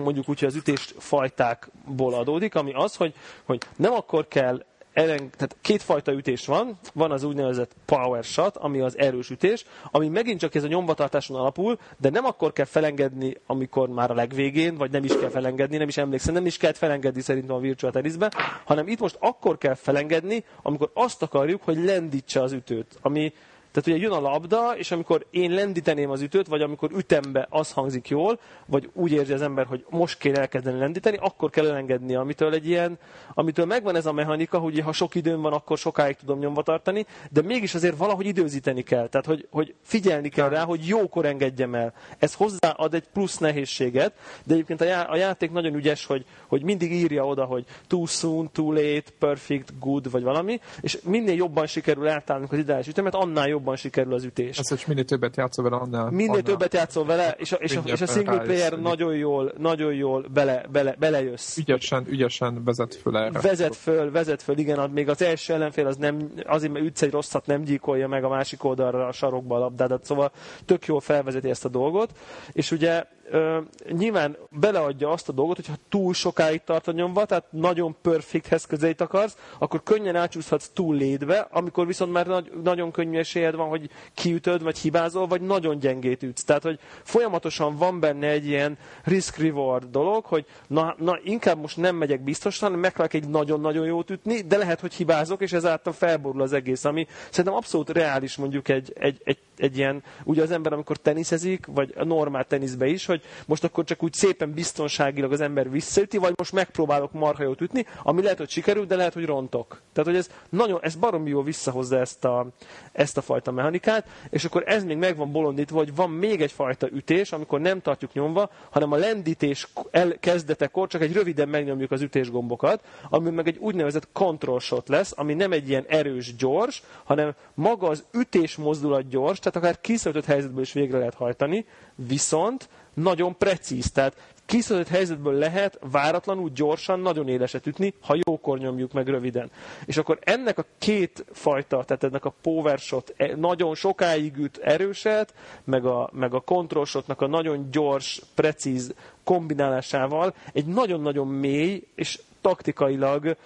mondjuk úgy, hogy az ütés fajtákból adódik, ami az, hogy, hogy nem akkor kell ellen, tehát kétfajta ütés van, van az úgynevezett power shot, ami az erős ütés, ami megint csak ez a nyombatartáson alapul, de nem akkor kell felengedni, amikor már a legvégén, vagy nem is kell felengedni, nem is emlékszem, nem is kell felengedni szerintem a virtual tennisbe, hanem itt most akkor kell felengedni, amikor azt akarjuk, hogy lendítse az ütőt, ami tehát ugye jön a labda, és amikor én lendíteném az ütőt, vagy amikor ütembe az hangzik jól, vagy úgy érzi az ember, hogy most kéne elkezdeni lendíteni, akkor kell elengedni, amitől egy ilyen, amitől megvan ez a mechanika, hogy ha sok időm van, akkor sokáig tudom nyomva tartani, de mégis azért valahogy időzíteni kell. Tehát, hogy, hogy figyelni kell rá, hogy jókor engedjem el. Ez hozzáad egy plusz nehézséget, de egyébként a, já- a játék nagyon ügyes, hogy, hogy mindig írja oda, hogy too soon, too late, perfect, good, vagy valami, és minél jobban sikerül eltállnunk az ideális ütemet, annál jobban sikerül az ütés. Ez, hogy minél többet játszol vele, annál... Minél annál többet játszol vele, és a, és a, és a single player rájössz, nagyon jól, nagyon jól bele, bele, belejössz. Ügyesen, ügyesen vezet föl erre. Vezet föl, vezet föl, igen, még az első ellenfél az nem, azért, mert ütsz egy rosszat, nem gyíkolja meg a másik oldalra a sarokba a labdádat, szóval tök jól felvezeti ezt a dolgot, és ugye ö, nyilván beleadja azt a dolgot, hogyha túl sokáig tart a nyomva, tehát nagyon perfecthez közelít akarsz, akkor könnyen átsúszhatsz túl létbe, amikor viszont már nagy, nagyon könnyű esélyed van, hogy kiütöd, vagy hibázol, vagy nagyon gyengét ütsz. Tehát, hogy folyamatosan van benne egy ilyen risk-reward dolog, hogy na, na inkább most nem megyek biztosan, megpróbálok egy nagyon-nagyon jót ütni, de lehet, hogy hibázok, és ezáltal felborul az egész, ami szerintem abszolút reális mondjuk egy, egy, egy, egy ilyen, ugye az ember, amikor teniszezik, vagy normál teniszbe is, hogy most akkor csak úgy szépen biztonságilag az ember visszaüti, vagy most megpróbálok marha jót ütni, ami lehet, hogy sikerül, de lehet, hogy rontok. Tehát, hogy ez nagyon, ez baromi jó visszahozza ezt a, ezt a fajta mechanikát, és akkor ez még meg van bolondítva, hogy van még egy fajta ütés, amikor nem tartjuk nyomva, hanem a lendítés kezdetekor csak egy röviden megnyomjuk az ütésgombokat, ami meg egy úgynevezett control shot lesz, ami nem egy ilyen erős, gyors, hanem maga az ütés mozdulat gyors, tehát akár kiszöltött helyzetből is végre lehet hajtani, viszont nagyon precíz. Tehát kiszölt helyzetből lehet váratlanul, gyorsan, nagyon éleset ütni, ha jókor nyomjuk meg röviden. És akkor ennek a két fajta, tehát ennek a power shot e, nagyon sokáig üt erőset, meg a, meg a control shotnak a nagyon gyors, precíz kombinálásával egy nagyon-nagyon mély és taktikailag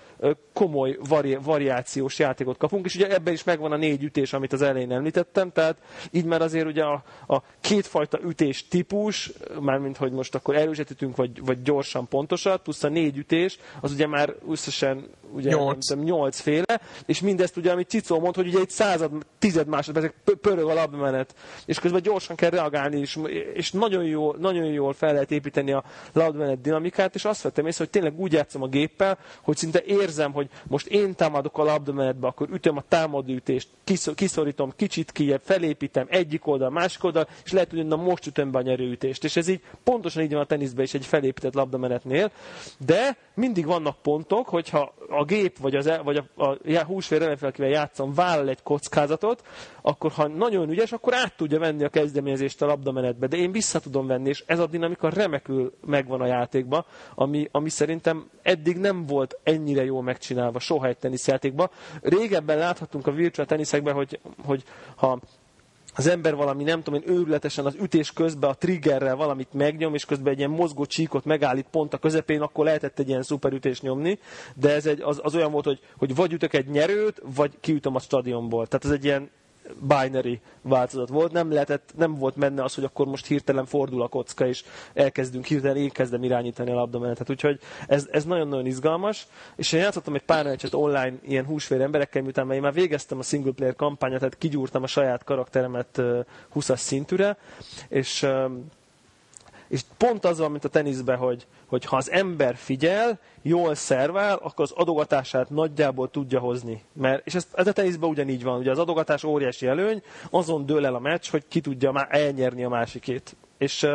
komoly vari- variációs játékot kapunk, és ugye ebben is megvan a négy ütés, amit az elején említettem, tehát így már azért ugye a, a kétfajta ütés típus, mármint hogy most akkor erőset ütünk, vagy, vagy gyorsan pontosat, plusz a négy ütés, az ugye már összesen ugye, nyolc. Nem, nyolc féle, és mindezt ugye, amit Cicó mond, hogy ugye egy század, tized másodpercek pörög a labdamenet, és közben gyorsan kell reagálni, és, és nagyon, jól, nagyon jól fel lehet építeni a labdamenet dinamikát, és azt vettem észre, hogy tényleg úgy játszom a géppel, hogy szinte érzem, hogy most én támadok a labdamenetbe, akkor ütöm a támadőütést, kiszorítom kicsit kijebb, felépítem egyik oldal, másik oldal, és lehet, hogy na most ütöm be a nyerőütést. És ez így pontosan így van a teniszben is egy felépített labdamenetnél, de mindig vannak pontok, hogyha a gép vagy, az, vagy a, a, a húsvér ellenfél, játszom, vállal egy kockázatot, akkor ha nagyon ügyes, akkor át tudja venni a kezdeményezést a labdamenetbe, de én vissza tudom venni, és ez a dinamika remekül megvan a játékban, ami, ami szerintem eddig nem volt ennyire jól megcsinálva soha egy teniszjátékban. Régebben láthattunk a virtual teniszekben, hogy, hogy ha az ember valami, nem tudom én, őrületesen az ütés közben a triggerrel valamit megnyom, és közben egy ilyen mozgó csíkot megállít pont a közepén, akkor lehetett egy ilyen szuperütést nyomni, de ez egy, az, az olyan volt, hogy, hogy vagy ütök egy nyerőt, vagy kiütöm a stadionból. Tehát ez egy ilyen binary változat volt, nem, lehetett, nem volt menne az, hogy akkor most hirtelen fordul a kocka, és elkezdünk hirtelen, én kezdem irányítani a labdamenetet. Úgyhogy ez, ez nagyon-nagyon izgalmas, és én játszottam egy pár meccset online ilyen húsvér emberekkel, miután én már végeztem a single player kampányát, tehát kigyúrtam a saját karakteremet 20-as szintűre, és és pont az van, mint a teniszben, hogy, hogy ha az ember figyel, jól szervál, akkor az adogatását nagyjából tudja hozni. Mert, és ez, ez a teniszben ugyanígy van, ugye az adogatás óriási előny, azon dől el a meccs, hogy ki tudja már elnyerni a másikét. És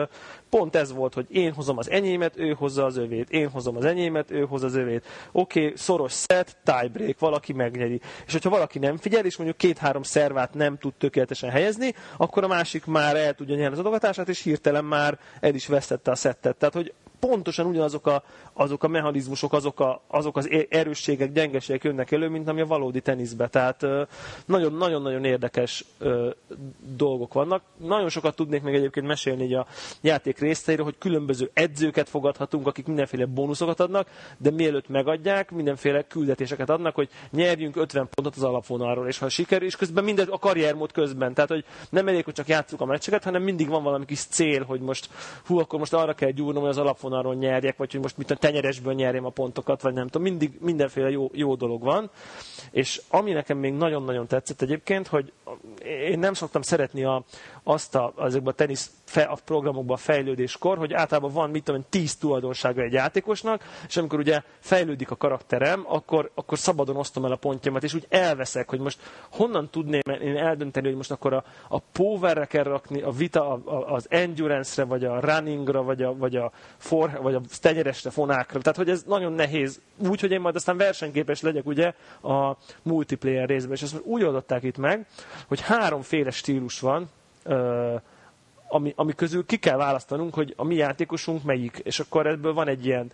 pont ez volt, hogy én hozom az enyémet, ő hozza az övét, én hozom az enyémet, ő hozza az övét. Oké, okay, szoros set, tiebreak, valaki megnyeri. És hogyha valaki nem figyel, és mondjuk két-három szervát nem tud tökéletesen helyezni, akkor a másik már el tudja nyerni az adogatását, és hirtelen már el is vesztette a szettet. Tehát, hogy pontosan ugyanazok a, azok a mechanizmusok, azok, a, azok az erősségek, gyengeségek jönnek elő, mint ami a valódi teniszbe. Tehát nagyon-nagyon érdekes dolgok vannak. Nagyon sokat tudnék még egyébként mesélni a játék részeiről, hogy különböző edzőket fogadhatunk, akik mindenféle bónuszokat adnak, de mielőtt megadják, mindenféle küldetéseket adnak, hogy nyerjünk 50 pontot az alapvonalról, és ha sikerül, és közben mindez a karriermód közben. Tehát, hogy nem elég, hogy csak játszuk a meccseket, hanem mindig van valami kis cél, hogy most hú, akkor most arra kell gyúrnom, hogy az alapvonalról nyerjek, vagy hogy most mit a tenyeresből nyerjem a pontokat, vagy nem tudom. Mindig mindenféle jó, jó dolog van. És ami nekem még nagyon-nagyon tetszett egyébként, hogy én nem szoktam szeretni a, azt a, ezekben a tenisz fe, a programokban fejlődéskor, hogy általában van, mit tudom, tíz tulajdonsága egy játékosnak, és amikor ugye fejlődik a karakterem, akkor, akkor szabadon osztom el a pontjaimat, és úgy elveszek, hogy most honnan tudném én eldönteni, hogy most akkor a, a powerre kell rakni, a vita, a, a, az endurance-re, vagy a runningra, vagy a, vagy a, for, vagy a tenyeresre, fonákra. Tehát, hogy ez nagyon nehéz. Úgy, hogy én majd aztán versenyképes legyek ugye a multiplayer részben. És ezt úgy oldották itt meg, hogy háromféle stílus van, ami, ami közül ki kell választanunk, hogy a mi játékosunk melyik. És akkor ebből van egy ilyen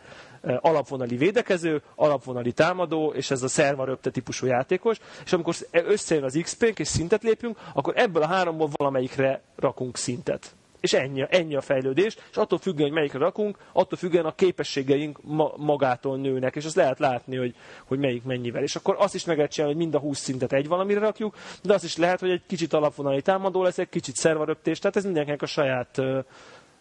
alapvonali védekező, alapvonali támadó, és ez a szerva röpte típusú játékos, és amikor összejön az XP-nk és szintet lépünk, akkor ebből a háromból valamelyikre rakunk szintet. És ennyi, ennyi a fejlődés, és attól függően, hogy melyikre rakunk, attól függően a képességeink ma, magától nőnek, és azt lehet látni, hogy, hogy melyik mennyivel. És akkor azt is meg lehet csinálni, hogy mind a 20 szintet egy valamire rakjuk, de azt is lehet, hogy egy kicsit alapvonali támadó lesz, egy kicsit szervaröptés, tehát ez mindenkinek a saját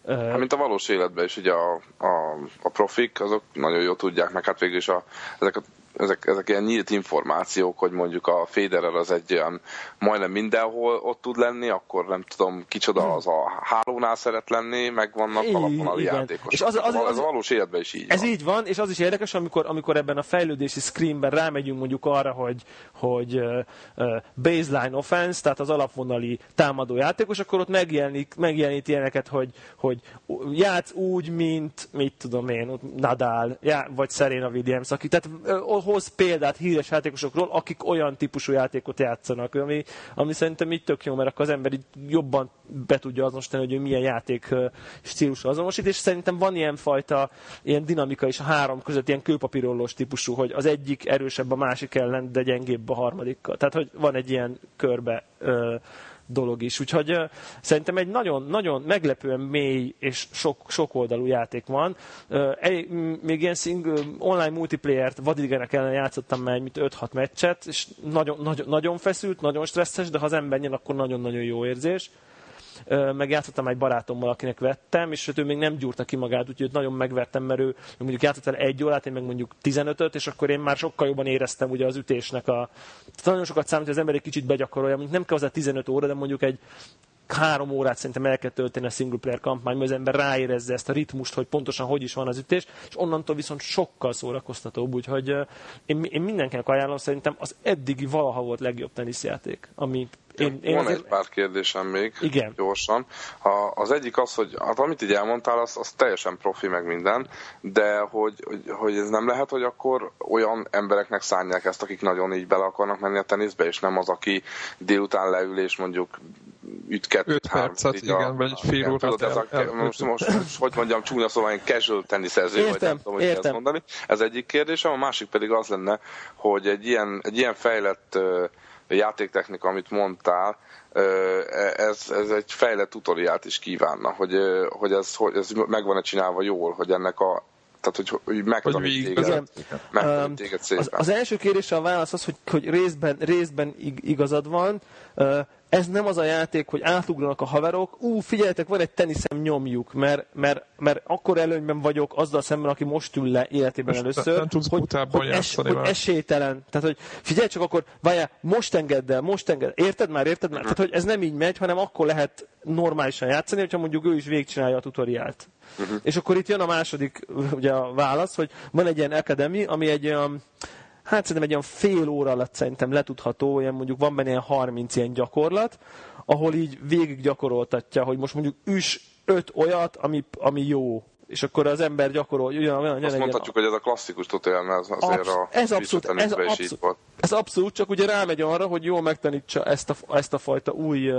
Hát, mint a valós életben is, ugye a, a, a profik, azok nagyon jól tudják, meg hát végül is a, ezek a ezek, ezek ilyen nyílt információk, hogy mondjuk a Federer az egy olyan majdnem mindenhol ott tud lenni, akkor nem tudom kicsoda az a hálónál szeret lenni, meg vannak alapon a játékosok. És az, az, az, ez a valós életben is így Ez van. így van, és az is érdekes, amikor, amikor ebben a fejlődési screenben rámegyünk mondjuk arra, hogy, hogy baseline offense, tehát az alapvonali támadó játékos, akkor ott megjelenik, megjelenít ilyeneket, hogy, hogy játsz úgy, mint, mit tudom én, Nadal, já, vagy Serena Williams, aki, tehát hoz példát híres játékosokról, akik olyan típusú játékot játszanak, ami, ami szerintem így tök jó, mert akkor az ember így jobban be tudja azonosítani, hogy ő milyen játék stílusú azonosít, és szerintem van ilyen fajta ilyen dinamika is a három között, ilyen kőpapírollós típusú, hogy az egyik erősebb a másik ellen, de gyengébb a harmadikkal. Tehát, hogy van egy ilyen körbe dolog is. Úgyhogy szerintem egy nagyon, nagyon meglepően mély és sok, sok oldalú játék van. Egy, még ilyen single, online multiplayer-t vadigenek ellen játszottam már egy 5-6 meccset, és nagyon, nagyon, nagyon feszült, nagyon stresszes, de ha az ember nyen, akkor nagyon-nagyon jó érzés meg játszottam egy barátommal, akinek vettem, és ő még nem gyúrta ki magát, úgyhogy őt nagyon megvertem, mert ő mondjuk játszott el egy órát, én meg mondjuk 15-öt, és akkor én már sokkal jobban éreztem ugye az ütésnek a... Tehát nagyon sokat számít, hogy az ember egy kicsit begyakorolja, mondjuk nem kell hozzá 15 óra, de mondjuk egy három órát szerintem el kell tölteni a single player kampány, mert az ember ráérezze ezt a ritmust, hogy pontosan hogy is van az ütés, és onnantól viszont sokkal szórakoztatóbb, úgyhogy én, én mindenkinek ajánlom szerintem az eddigi valaha volt legjobb teniszjáték, ami én, én Van azért... egy pár kérdésem még, Igen. gyorsan. Ha az egyik az, hogy hát, amit így elmondtál, az, az teljesen profi meg minden, de hogy, hogy, hogy ez nem lehet, hogy akkor olyan embereknek szánják ezt, akik nagyon így bele akarnak menni a teniszbe, és nem az, aki délután leül és mondjuk üt kettőt, 5 percet, igen, a, vagy egy fél órát. Ez a, most, most, most, hogy mondjam, csúnya szóval én casual teniszező, vagy nem tudom, hogy ezt mondani. Ez egyik kérdésem, a másik pedig az lenne, hogy egy ilyen, egy ilyen fejlett játéktechnika, amit mondtál, ez, ez egy fejlett tutoriált is kívánna, hogy, hogy, ez, hogy ez meg van-e csinálva jól, hogy ennek a tehát, hogy, hogy megtanít téged, igen. megtanít téged szépen. Az, az első kérdésre a válasz az, hogy, hogy részben, részben igazad van ez nem az a játék, hogy átugranak a haverok, ú, figyeljetek, van egy teniszem, nyomjuk, mert, mert, mert akkor előnyben vagyok azzal szemben, aki most ül le életében most először, nem tudsz hogy, hogy, es, hogy esélytelen. Tehát, hogy figyelj csak akkor, várjál, most engedd el, most engedd. Érted már, érted már? Tehát, hogy ez nem így megy, hanem akkor lehet normálisan játszani, hogyha mondjuk ő is végigcsinálja a tutoriált. Uh-huh. És akkor itt jön a második ugye a válasz, hogy van egy ilyen academy, ami egy olyan hát szerintem egy olyan fél óra alatt szerintem letudható, olyan mondjuk van benne ilyen 30 ilyen gyakorlat, ahol így végig gyakoroltatja, hogy most mondjuk üs öt olyat, ami, ami jó, és akkor az ember gyakorol. Olyan, olyan, Azt mondhatjuk, hogy ez a klasszikus tutorial, ez azért Absz- a ez abszolút, ez, abszolút, ez abszolút, csak ugye rámegy arra, hogy jól megtanítsa ezt a, ezt a fajta új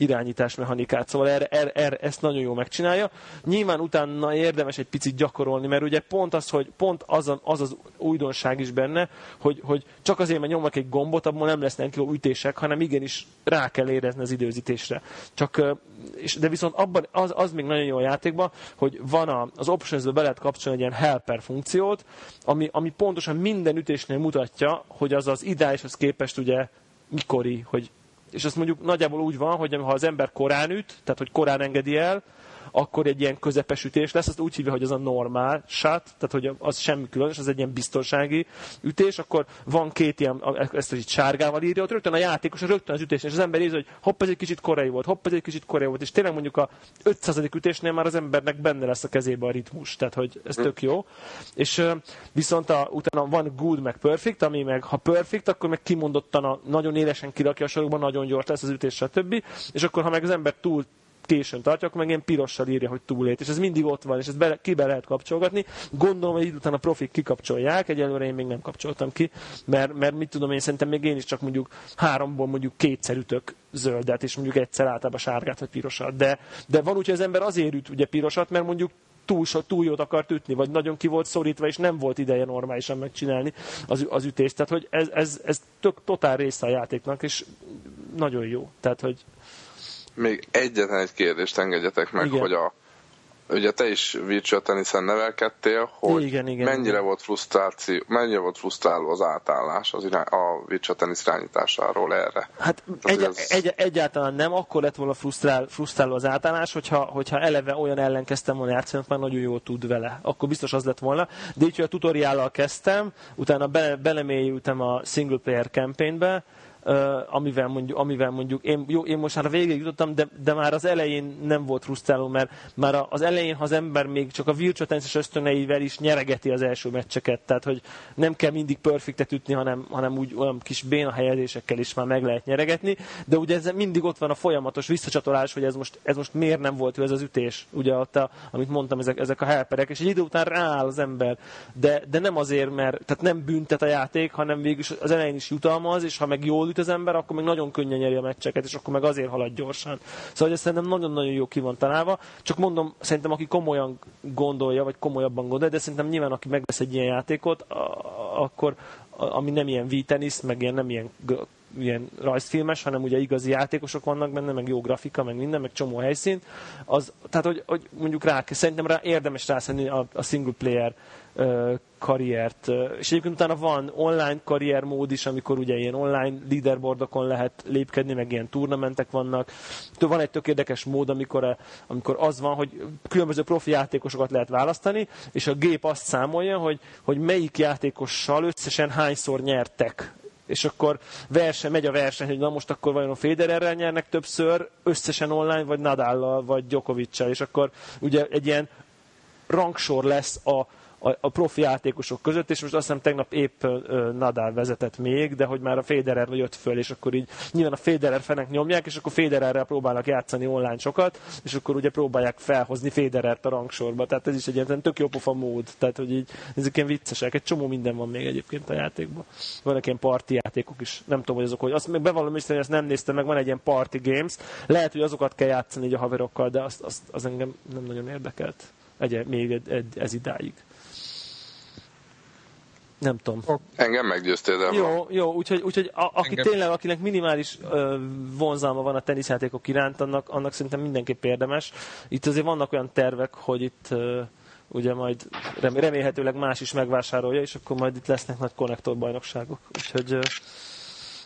irányításmechanikát, szóval erre, erre, erre, ezt nagyon jól megcsinálja. Nyilván utána érdemes egy picit gyakorolni, mert ugye pont az, hogy pont az az, az, az újdonság is benne, hogy, hogy csak azért, mert nyomnak egy gombot, abban nem lesznek jó ütések, hanem igenis rá kell érezni az időzítésre. Csak, és, de viszont abban az, az még nagyon jó a játékban, hogy van a, az options be lehet kapcsolni egy ilyen helper funkciót, ami, ami pontosan minden ütésnél mutatja, hogy az az ideálishoz képest ugye mikori, hogy és azt mondjuk nagyjából úgy van, hogy ha az ember korán üt, tehát hogy korán engedi el, akkor egy ilyen közepes ütés lesz, azt úgy hívja, hogy az a normál shot, tehát hogy az semmi különös, az egy ilyen biztonsági ütés, akkor van két ilyen, ezt így sárgával írja, ott rögtön a játékos rögtön az ütés, és az ember érzi, hogy hopp, ez egy kicsit korai volt, hopp, ez egy kicsit korai volt, és tényleg mondjuk a 500. ütésnél már az embernek benne lesz a kezébe a ritmus, tehát hogy ez tök jó. És viszont a, utána van good meg perfect, ami meg ha perfect, akkor meg kimondottan a, nagyon élesen kirakja a sorokban, nagyon gyors lesz az ütés, stb. És akkor ha meg az ember túl későn tartja, akkor meg ilyen pirossal írja, hogy túlét, és ez mindig ott van, és ezt be, ki be lehet kapcsolgatni. Gondolom, hogy után a profik kikapcsolják, egyelőre én még nem kapcsoltam ki, mert, mert mit tudom én, szerintem még én is csak mondjuk háromból mondjuk kétszer ütök zöldet, és mondjuk egyszer általában sárgát vagy pirosat. De, de van úgy, hogy az ember azért üt ugye pirosat, mert mondjuk túl, so, túl jót akart ütni, vagy nagyon ki volt szorítva, és nem volt ideje normálisan megcsinálni az, az ütést. Tehát, hogy ez, ez, ez tök, totál része a játéknak, és nagyon jó. Tehát, hogy még egyetlen egy kérdést engedjetek meg, Igen. hogy a ugye te is virtual tenniszen nevelkedtél, hogy igen, igen, mennyire igen. volt frusztráció, mennyire volt frusztráló az átállás az irány, a virtual tenisz irányításáról erre? Hát egy, ez... egy, egyáltalán nem, akkor lett volna frusztrál, frusztráló az átállás, hogyha, hogyha eleve olyan ellen kezdtem volna játszani, már nagyon jól tud vele. Akkor biztos az lett volna. De így, hogy a tutoriállal kezdtem, utána be, belemélyültem a single player campaignbe, amivel mondjuk, amivel mondjuk én, jó, én most már végig jutottam, de, de már az elején nem volt frusztráló, mert már az elején, ha az ember még csak a virtual ösztöneivel is nyeregeti az első meccseket, tehát hogy nem kell mindig perfektet ütni, hanem, hanem úgy olyan kis béna helyezésekkel is már meg lehet nyeregetni, de ugye ez mindig ott van a folyamatos visszacsatolás, hogy ez most, ez most miért nem volt ő ez az ütés, ugye ott, a, amit mondtam, ezek, ezek a helperek, és egy idő után rááll az ember, de, de nem azért, mert tehát nem büntet a játék, hanem végül az elején is jutalmaz, és ha meg jól üt az ember, akkor még nagyon könnyen nyeri a meccseket, és akkor meg azért halad gyorsan. Szóval ez szerintem nagyon-nagyon jó ki van találva. Csak mondom, szerintem aki komolyan gondolja, vagy komolyabban gondolja, de szerintem nyilván aki megvesz egy ilyen játékot, akkor ami nem ilyen V-tenisz, meg ilyen, nem ilyen ilyen rajzfilmes, hanem ugye igazi játékosok vannak benne, meg jó grafika, meg minden, meg csomó helyszín. Az, tehát, hogy, hogy mondjuk rá, szerintem rá érdemes rászenni a, a single player karriert. És egyébként utána van online karrier mód is, amikor ugye ilyen online leaderboardokon lehet lépkedni, meg ilyen turnamentek vannak. Van egy tök érdekes mód, amikor, amikor az van, hogy különböző profi játékosokat lehet választani, és a gép azt számolja, hogy, hogy melyik játékossal összesen hányszor nyertek és akkor verseny, megy a verseny, hogy na most akkor vajon a Federerrel nyernek többször, összesen online, vagy Nadállal, vagy Djokovic és akkor ugye egy ilyen rangsor lesz a, a, a profi játékosok között, és most azt hiszem tegnap épp Nadal vezetett még, de hogy már a Federer jött föl, és akkor így nyilván a Federer fenek nyomják, és akkor Federerrel próbálnak játszani online sokat, és akkor ugye próbálják felhozni Federert a rangsorba. Tehát ez is egy ilyen tök jó pofa mód. Tehát, hogy így, ezek ilyen viccesek. Egy csomó minden van még egyébként a játékban. Vannak ilyen parti játékok is. Nem tudom, hogy azok, hogy azt meg bevallom is, hogy ezt nem néztem meg, van egy ilyen party games. Lehet, hogy azokat kell játszani így a haverokkal, de azt, azt, az engem nem nagyon érdekelt. Egy, még ez idáig. Nem tudom. Engem meggyőztél, de Jó, jó, úgyhogy, úgyhogy a, aki Engem... tényleg, akinek minimális ö, vonzalma van a teniszjátékok iránt, annak, annak szerintem mindenképp érdemes. Itt azért vannak olyan tervek, hogy itt ö, ugye majd remélhetőleg más is megvásárolja, és akkor majd itt lesznek nagy konnektorbajnokságok. Úgyhogy ö,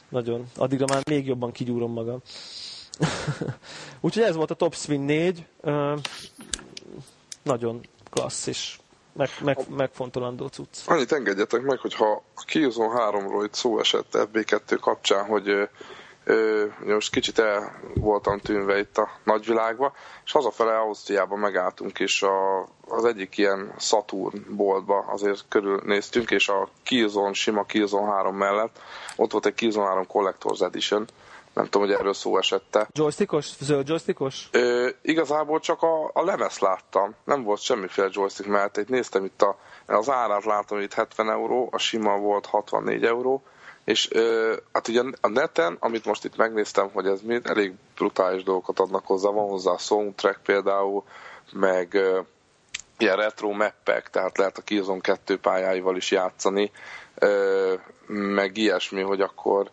nagyon, addigra már még jobban kigyúrom magam. Úgyhogy ez volt a Top Spin 4. Ö, nagyon klassz, és meg, meg, megfontolandó cucc. Annyit engedjetek meg, hogy ha a Killzone 3-ról itt szó esett FB2 kapcsán, hogy ö, most kicsit el voltam tűnve itt a nagyvilágba, és hazafele Ausztriában megálltunk, és a, az egyik ilyen Saturn boltba azért körülnéztünk, és a Killzone, sima Killzone 3 mellett ott volt egy Killzone 3 Collector's Edition, nem tudom, hogy erről szó esette. Joystickos? Zöld joystickos? Ö, igazából csak a, a lemez láttam. Nem volt semmiféle joystick mert Itt néztem itt a, az árát látom, hogy itt 70 euró, a sima volt 64 euró, és ö, hát ugye a neten, amit most itt megnéztem, hogy ez mind elég brutális dolgokat adnak hozzá, van hozzá a soundtrack például, meg ö, ilyen retro mappek, tehát lehet a Killzone 2 pályáival is játszani, ö, meg ilyesmi, hogy akkor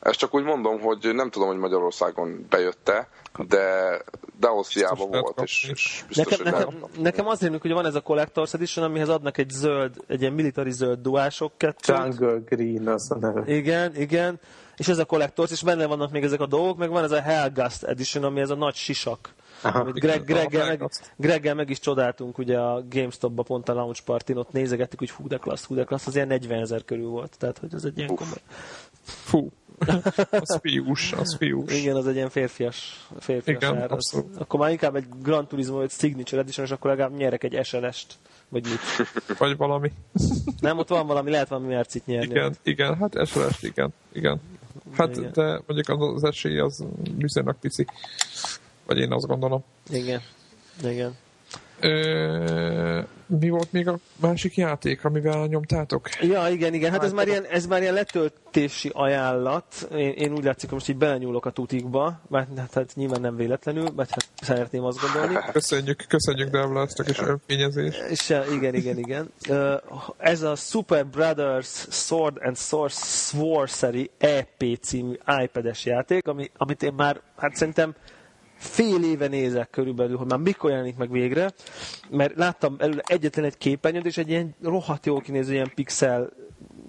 ezt csak úgy mondom, hogy nem tudom, hogy Magyarországon bejötte, de, de Ausztriában volt, és, és biztos, nekem, nekem, nekem az rémlik, hogy van ez a Collector's Edition, amihez adnak egy zöld, egy ilyen military zöld duások kettőt. Jungle Green az a neve. Igen, igen. És ez a Collector's, és benne vannak még ezek a dolgok, meg van ez a Hellgast Edition, ami ez a nagy sisak. Aha, amit Greg, Greggel, meg, Greggel meg is csodáltunk ugye a GameStop-ba pont a launch party ott nézegettük, hogy hú de klassz, hú de klassz, az ilyen 40 ezer körül volt, tehát hogy ez egy ilyen komoly. Fú, az fiús, az fiús. Igen, az egy ilyen férfias, férfias Igen, ár. Az, akkor már inkább egy Gran Turismo egy Signature Edition, és akkor legalább nyerek egy SLS-t. Vagy mit? Vagy valami. Nem, ott van valami, lehet valami mercit nyerni. Igen, igen, hát SLS, igen, igen. Hát, igen. de mondjuk az esély az viszonylag pici. Vagy én azt gondolom. Igen, igen. Ö, mi volt még a másik játék, amivel nyomtátok? Ja, igen, igen. Hát ez már ilyen, ez már ilyen letöltési ajánlat. Én, én úgy látszik, hogy most így belenyúlok a tutikba, mert hát, hát nyilván nem véletlenül, mert hát szeretném azt gondolni. Köszönjük, köszönjük Devla ezt a kis önfényezést. És, igen, igen, igen. Ez a Super Brothers Sword and Sorcery EP című iPad-es játék, ami, amit én már, hát szerintem fél éve nézek körülbelül, hogy már mikor jelenik meg végre, mert láttam előle egyetlen egy képernyőt, és egy ilyen rohadt jól kinéző ilyen pixel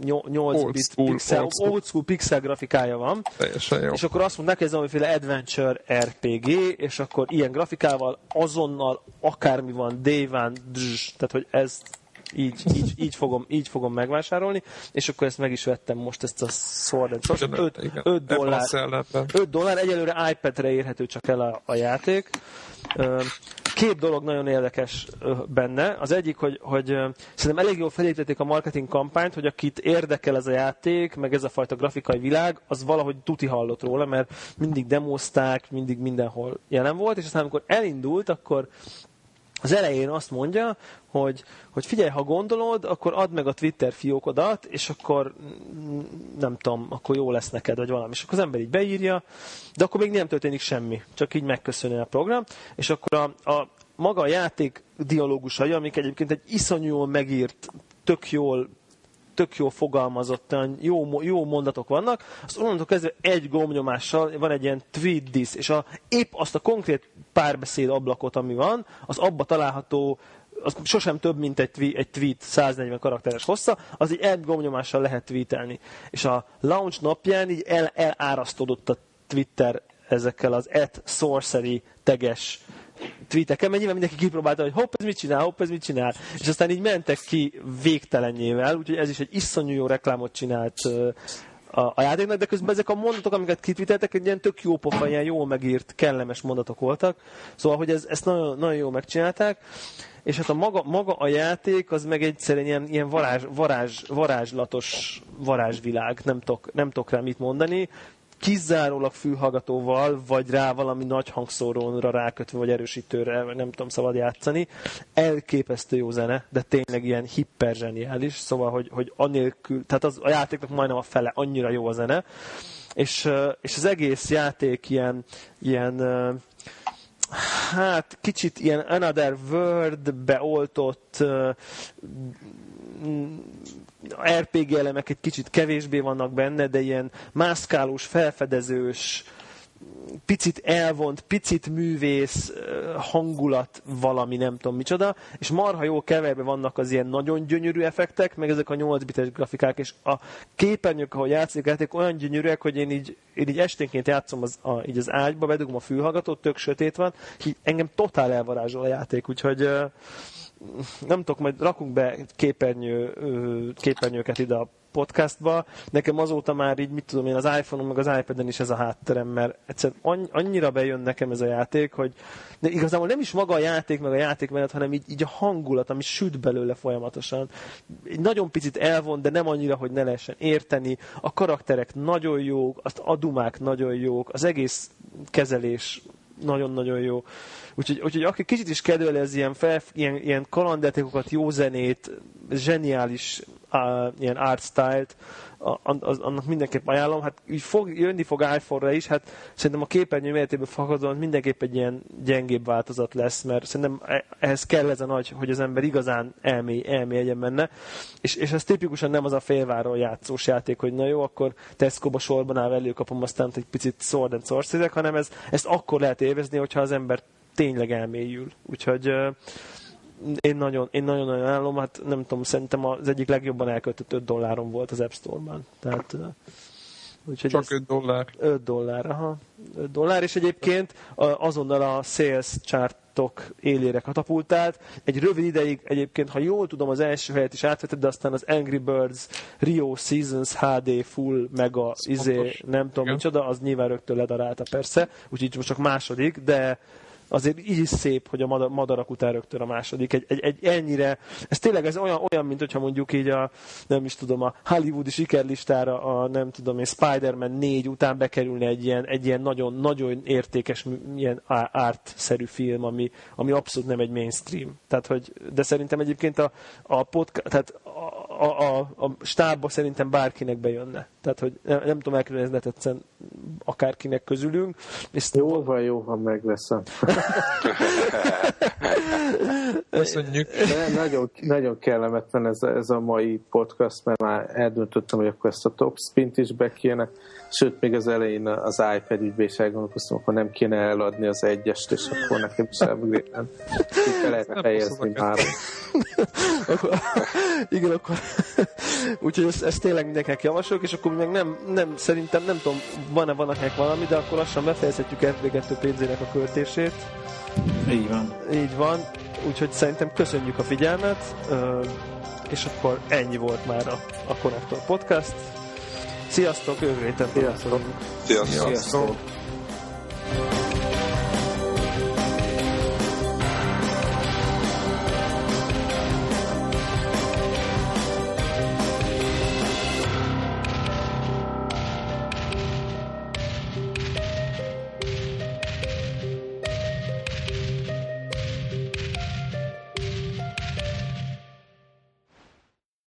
8 Old bit school, pixel, old school. old school pixel grafikája van, Teljesen jó. és akkor azt mondták, ez valamiféle adventure RPG, és akkor ilyen grafikával azonnal akármi van, day van, dzs, tehát hogy ez így, így, így, fogom, így fogom megvásárolni, és akkor ezt meg is vettem most ezt a Sword Sorcery. 5, Igen, 5 ebben a dollár, szellemben. 5 dollár, egyelőre iPad-re érhető csak el a, a játék. Két dolog nagyon érdekes benne. Az egyik, hogy, hogy szerintem elég jól felépítették a marketing kampányt, hogy akit érdekel ez a játék, meg ez a fajta grafikai világ, az valahogy tuti hallott róla, mert mindig demozták, mindig mindenhol jelen volt, és aztán amikor elindult, akkor az elején azt mondja, hogy, hogy figyelj, ha gondolod, akkor add meg a Twitter fiókodat, és akkor mm, nem tudom, akkor jó lesz neked, vagy valami. És akkor az ember így beírja, de akkor még nem történik semmi, csak így megköszöni a program, és akkor a, a maga a játék dialógusai, amik egyébként egy iszonyú jól megírt, tök jól tök jól fogalmazottan, jó, jó mondatok vannak, az onnantól kezdve egy gombnyomással van egy ilyen tweet this, és a, épp azt a konkrét párbeszéd ablakot, ami van, az abba található az sosem több, mint egy tweet, egy tweet 140 karakteres hossza, az így egy gombnyomással lehet tweetelni. És a launch napján így el, elárasztódott a Twitter ezekkel az at sorcery teges tweeteken, mert nyilván mindenki kipróbálta, hogy hopp, ez mit csinál, hopp, ez mit csinál. És aztán így mentek ki végtelenjével, úgyhogy ez is egy iszonyú jó reklámot csinált a, a játéknak, de közben ezek a mondatok, amiket kitvíteltek, egy ilyen tök jó pofa, ilyen jól megírt, kellemes mondatok voltak. Szóval, hogy ez, ezt nagyon, nagyon jól megcsinálták. És hát a maga, maga a játék, az meg egyszerűen ilyen, ilyen varázs, varázs, varázslatos varázsvilág, nem tudok, nem tudok rá mit mondani kizárólag fülhallgatóval, vagy rá valami nagy hangszórónra rákötve, vagy erősítőre, vagy nem tudom, szabad játszani. Elképesztő jó zene, de tényleg ilyen hiperzseniális, szóval, hogy, hogy anélkül, tehát az, a játéknak majdnem a fele, annyira jó a zene, és, és az egész játék ilyen, ilyen hát kicsit ilyen Another World beoltott ö, RPG elemek egy kicsit kevésbé vannak benne, de ilyen mászkálós, felfedezős, picit elvont, picit művész hangulat valami, nem tudom micsoda, és marha jó keverve vannak az ilyen nagyon gyönyörű effektek, meg ezek a 8 bites grafikák, és a képernyők, ahogy játszik, játék olyan gyönyörűek, hogy én így, én így esténként játszom az, a, így az ágyba, bedugom a fülhallgatót, tök sötét van, így engem totál elvarázsol a játék, úgyhogy nem tudok, majd rakunk be képernyő, képernyőket ide a podcastba. Nekem azóta már így, mit tudom én, az iPhone-on meg az iPad-en is ez a hátterem, mert egyszerűen anny- annyira bejön nekem ez a játék, hogy de igazából nem is maga a játék, meg a játék menet, hanem így, így a hangulat, ami süt belőle folyamatosan. Egy nagyon picit elvon, de nem annyira, hogy ne lehessen érteni. A karakterek nagyon jók, azt a dumák nagyon jók, az egész kezelés nagyon-nagyon jó. Úgyhogy, úgyhogy aki kicsit is kedveli ez ilyen, fel, ilyen, ilyen kalandjátékokat, jó zenét, zseniális uh, ilyen art style-t, a- az, annak mindenképp ajánlom. Hát így fog, jönni fog iPhone-ra is, hát szerintem a képernyő méretéből fakadóan mindenképp egy ilyen gyengébb változat lesz, mert szerintem e- ehhez kell ez a nagy, hogy az ember igazán elmély, elmélyedjen benne. És, és ez tipikusan nem az a félváról játszós játék, hogy na jó, akkor Tesco-ba sorban áll előkapom, aztán egy picit Sword and hanem ez, ezt akkor lehet élvezni, hogyha az ember tényleg elmélyül. Úgyhogy én nagyon, én nagyon-nagyon ajánlom, hát nem tudom, szerintem az egyik legjobban elköltött 5 dolláron volt az App Store-ban. Tehát, úgyhogy Csak ez 5 dollár. 5 dollár, aha. 5 dollár, és egyébként azonnal a sales chartok élére katapultált. Egy rövid ideig egyébként, ha jól tudom, az első helyet is átvetted, de aztán az Angry Birds Rio Seasons HD Full Mega izé, fontos. nem tudom Igen. micsoda, az nyilván rögtön ledarálta persze, úgyhogy most csak második, de azért így is szép, hogy a mada- madarak után rögtön a második. Egy, egy, egy ennyire, ez tényleg ez olyan, olyan, mint hogyha mondjuk így a, nem is tudom, a hollywoodi sikerlistára a, nem tudom én, Spider-Man 4 után bekerülne egy ilyen, egy ilyen nagyon, nagyon értékes ilyen art-szerű film, ami, ami abszolút nem egy mainstream. Tehát, hogy, de szerintem egyébként a, a podcast, tehát a, a, a, a stábba szerintem bárkinek bejönne. Tehát, hogy nem, nem tudom elképzelni, ez ne tetszen akárkinek közülünk. És jó van, jó van, megveszem. Köszönjük. Nagyon, nagyon kellemetlen ez, a, ez a mai podcast, mert már eldöntöttem, hogy akkor ezt a top spint is be kéne. Sőt, még az elején az iPad ügybe is elgondolkoztam, akkor nem kéne eladni az egyest, és akkor nekem is elmúlélem. Itt lehetne helyezni már. igen, akkor úgyhogy ezt, ezt tényleg mindenkinek javasolok, és akkor még nem, nem, szerintem nem tudom, van-e valakinek valami, de akkor lassan befejezhetjük FB2 pénzének a költését. Így van. Így van, úgyhogy szerintem köszönjük a figyelmet, és akkor ennyi volt már a, a Connector Podcast. Sziasztok, jövő héten. Sziasztok. Sziasztok. Sziasztok. Sziasztok.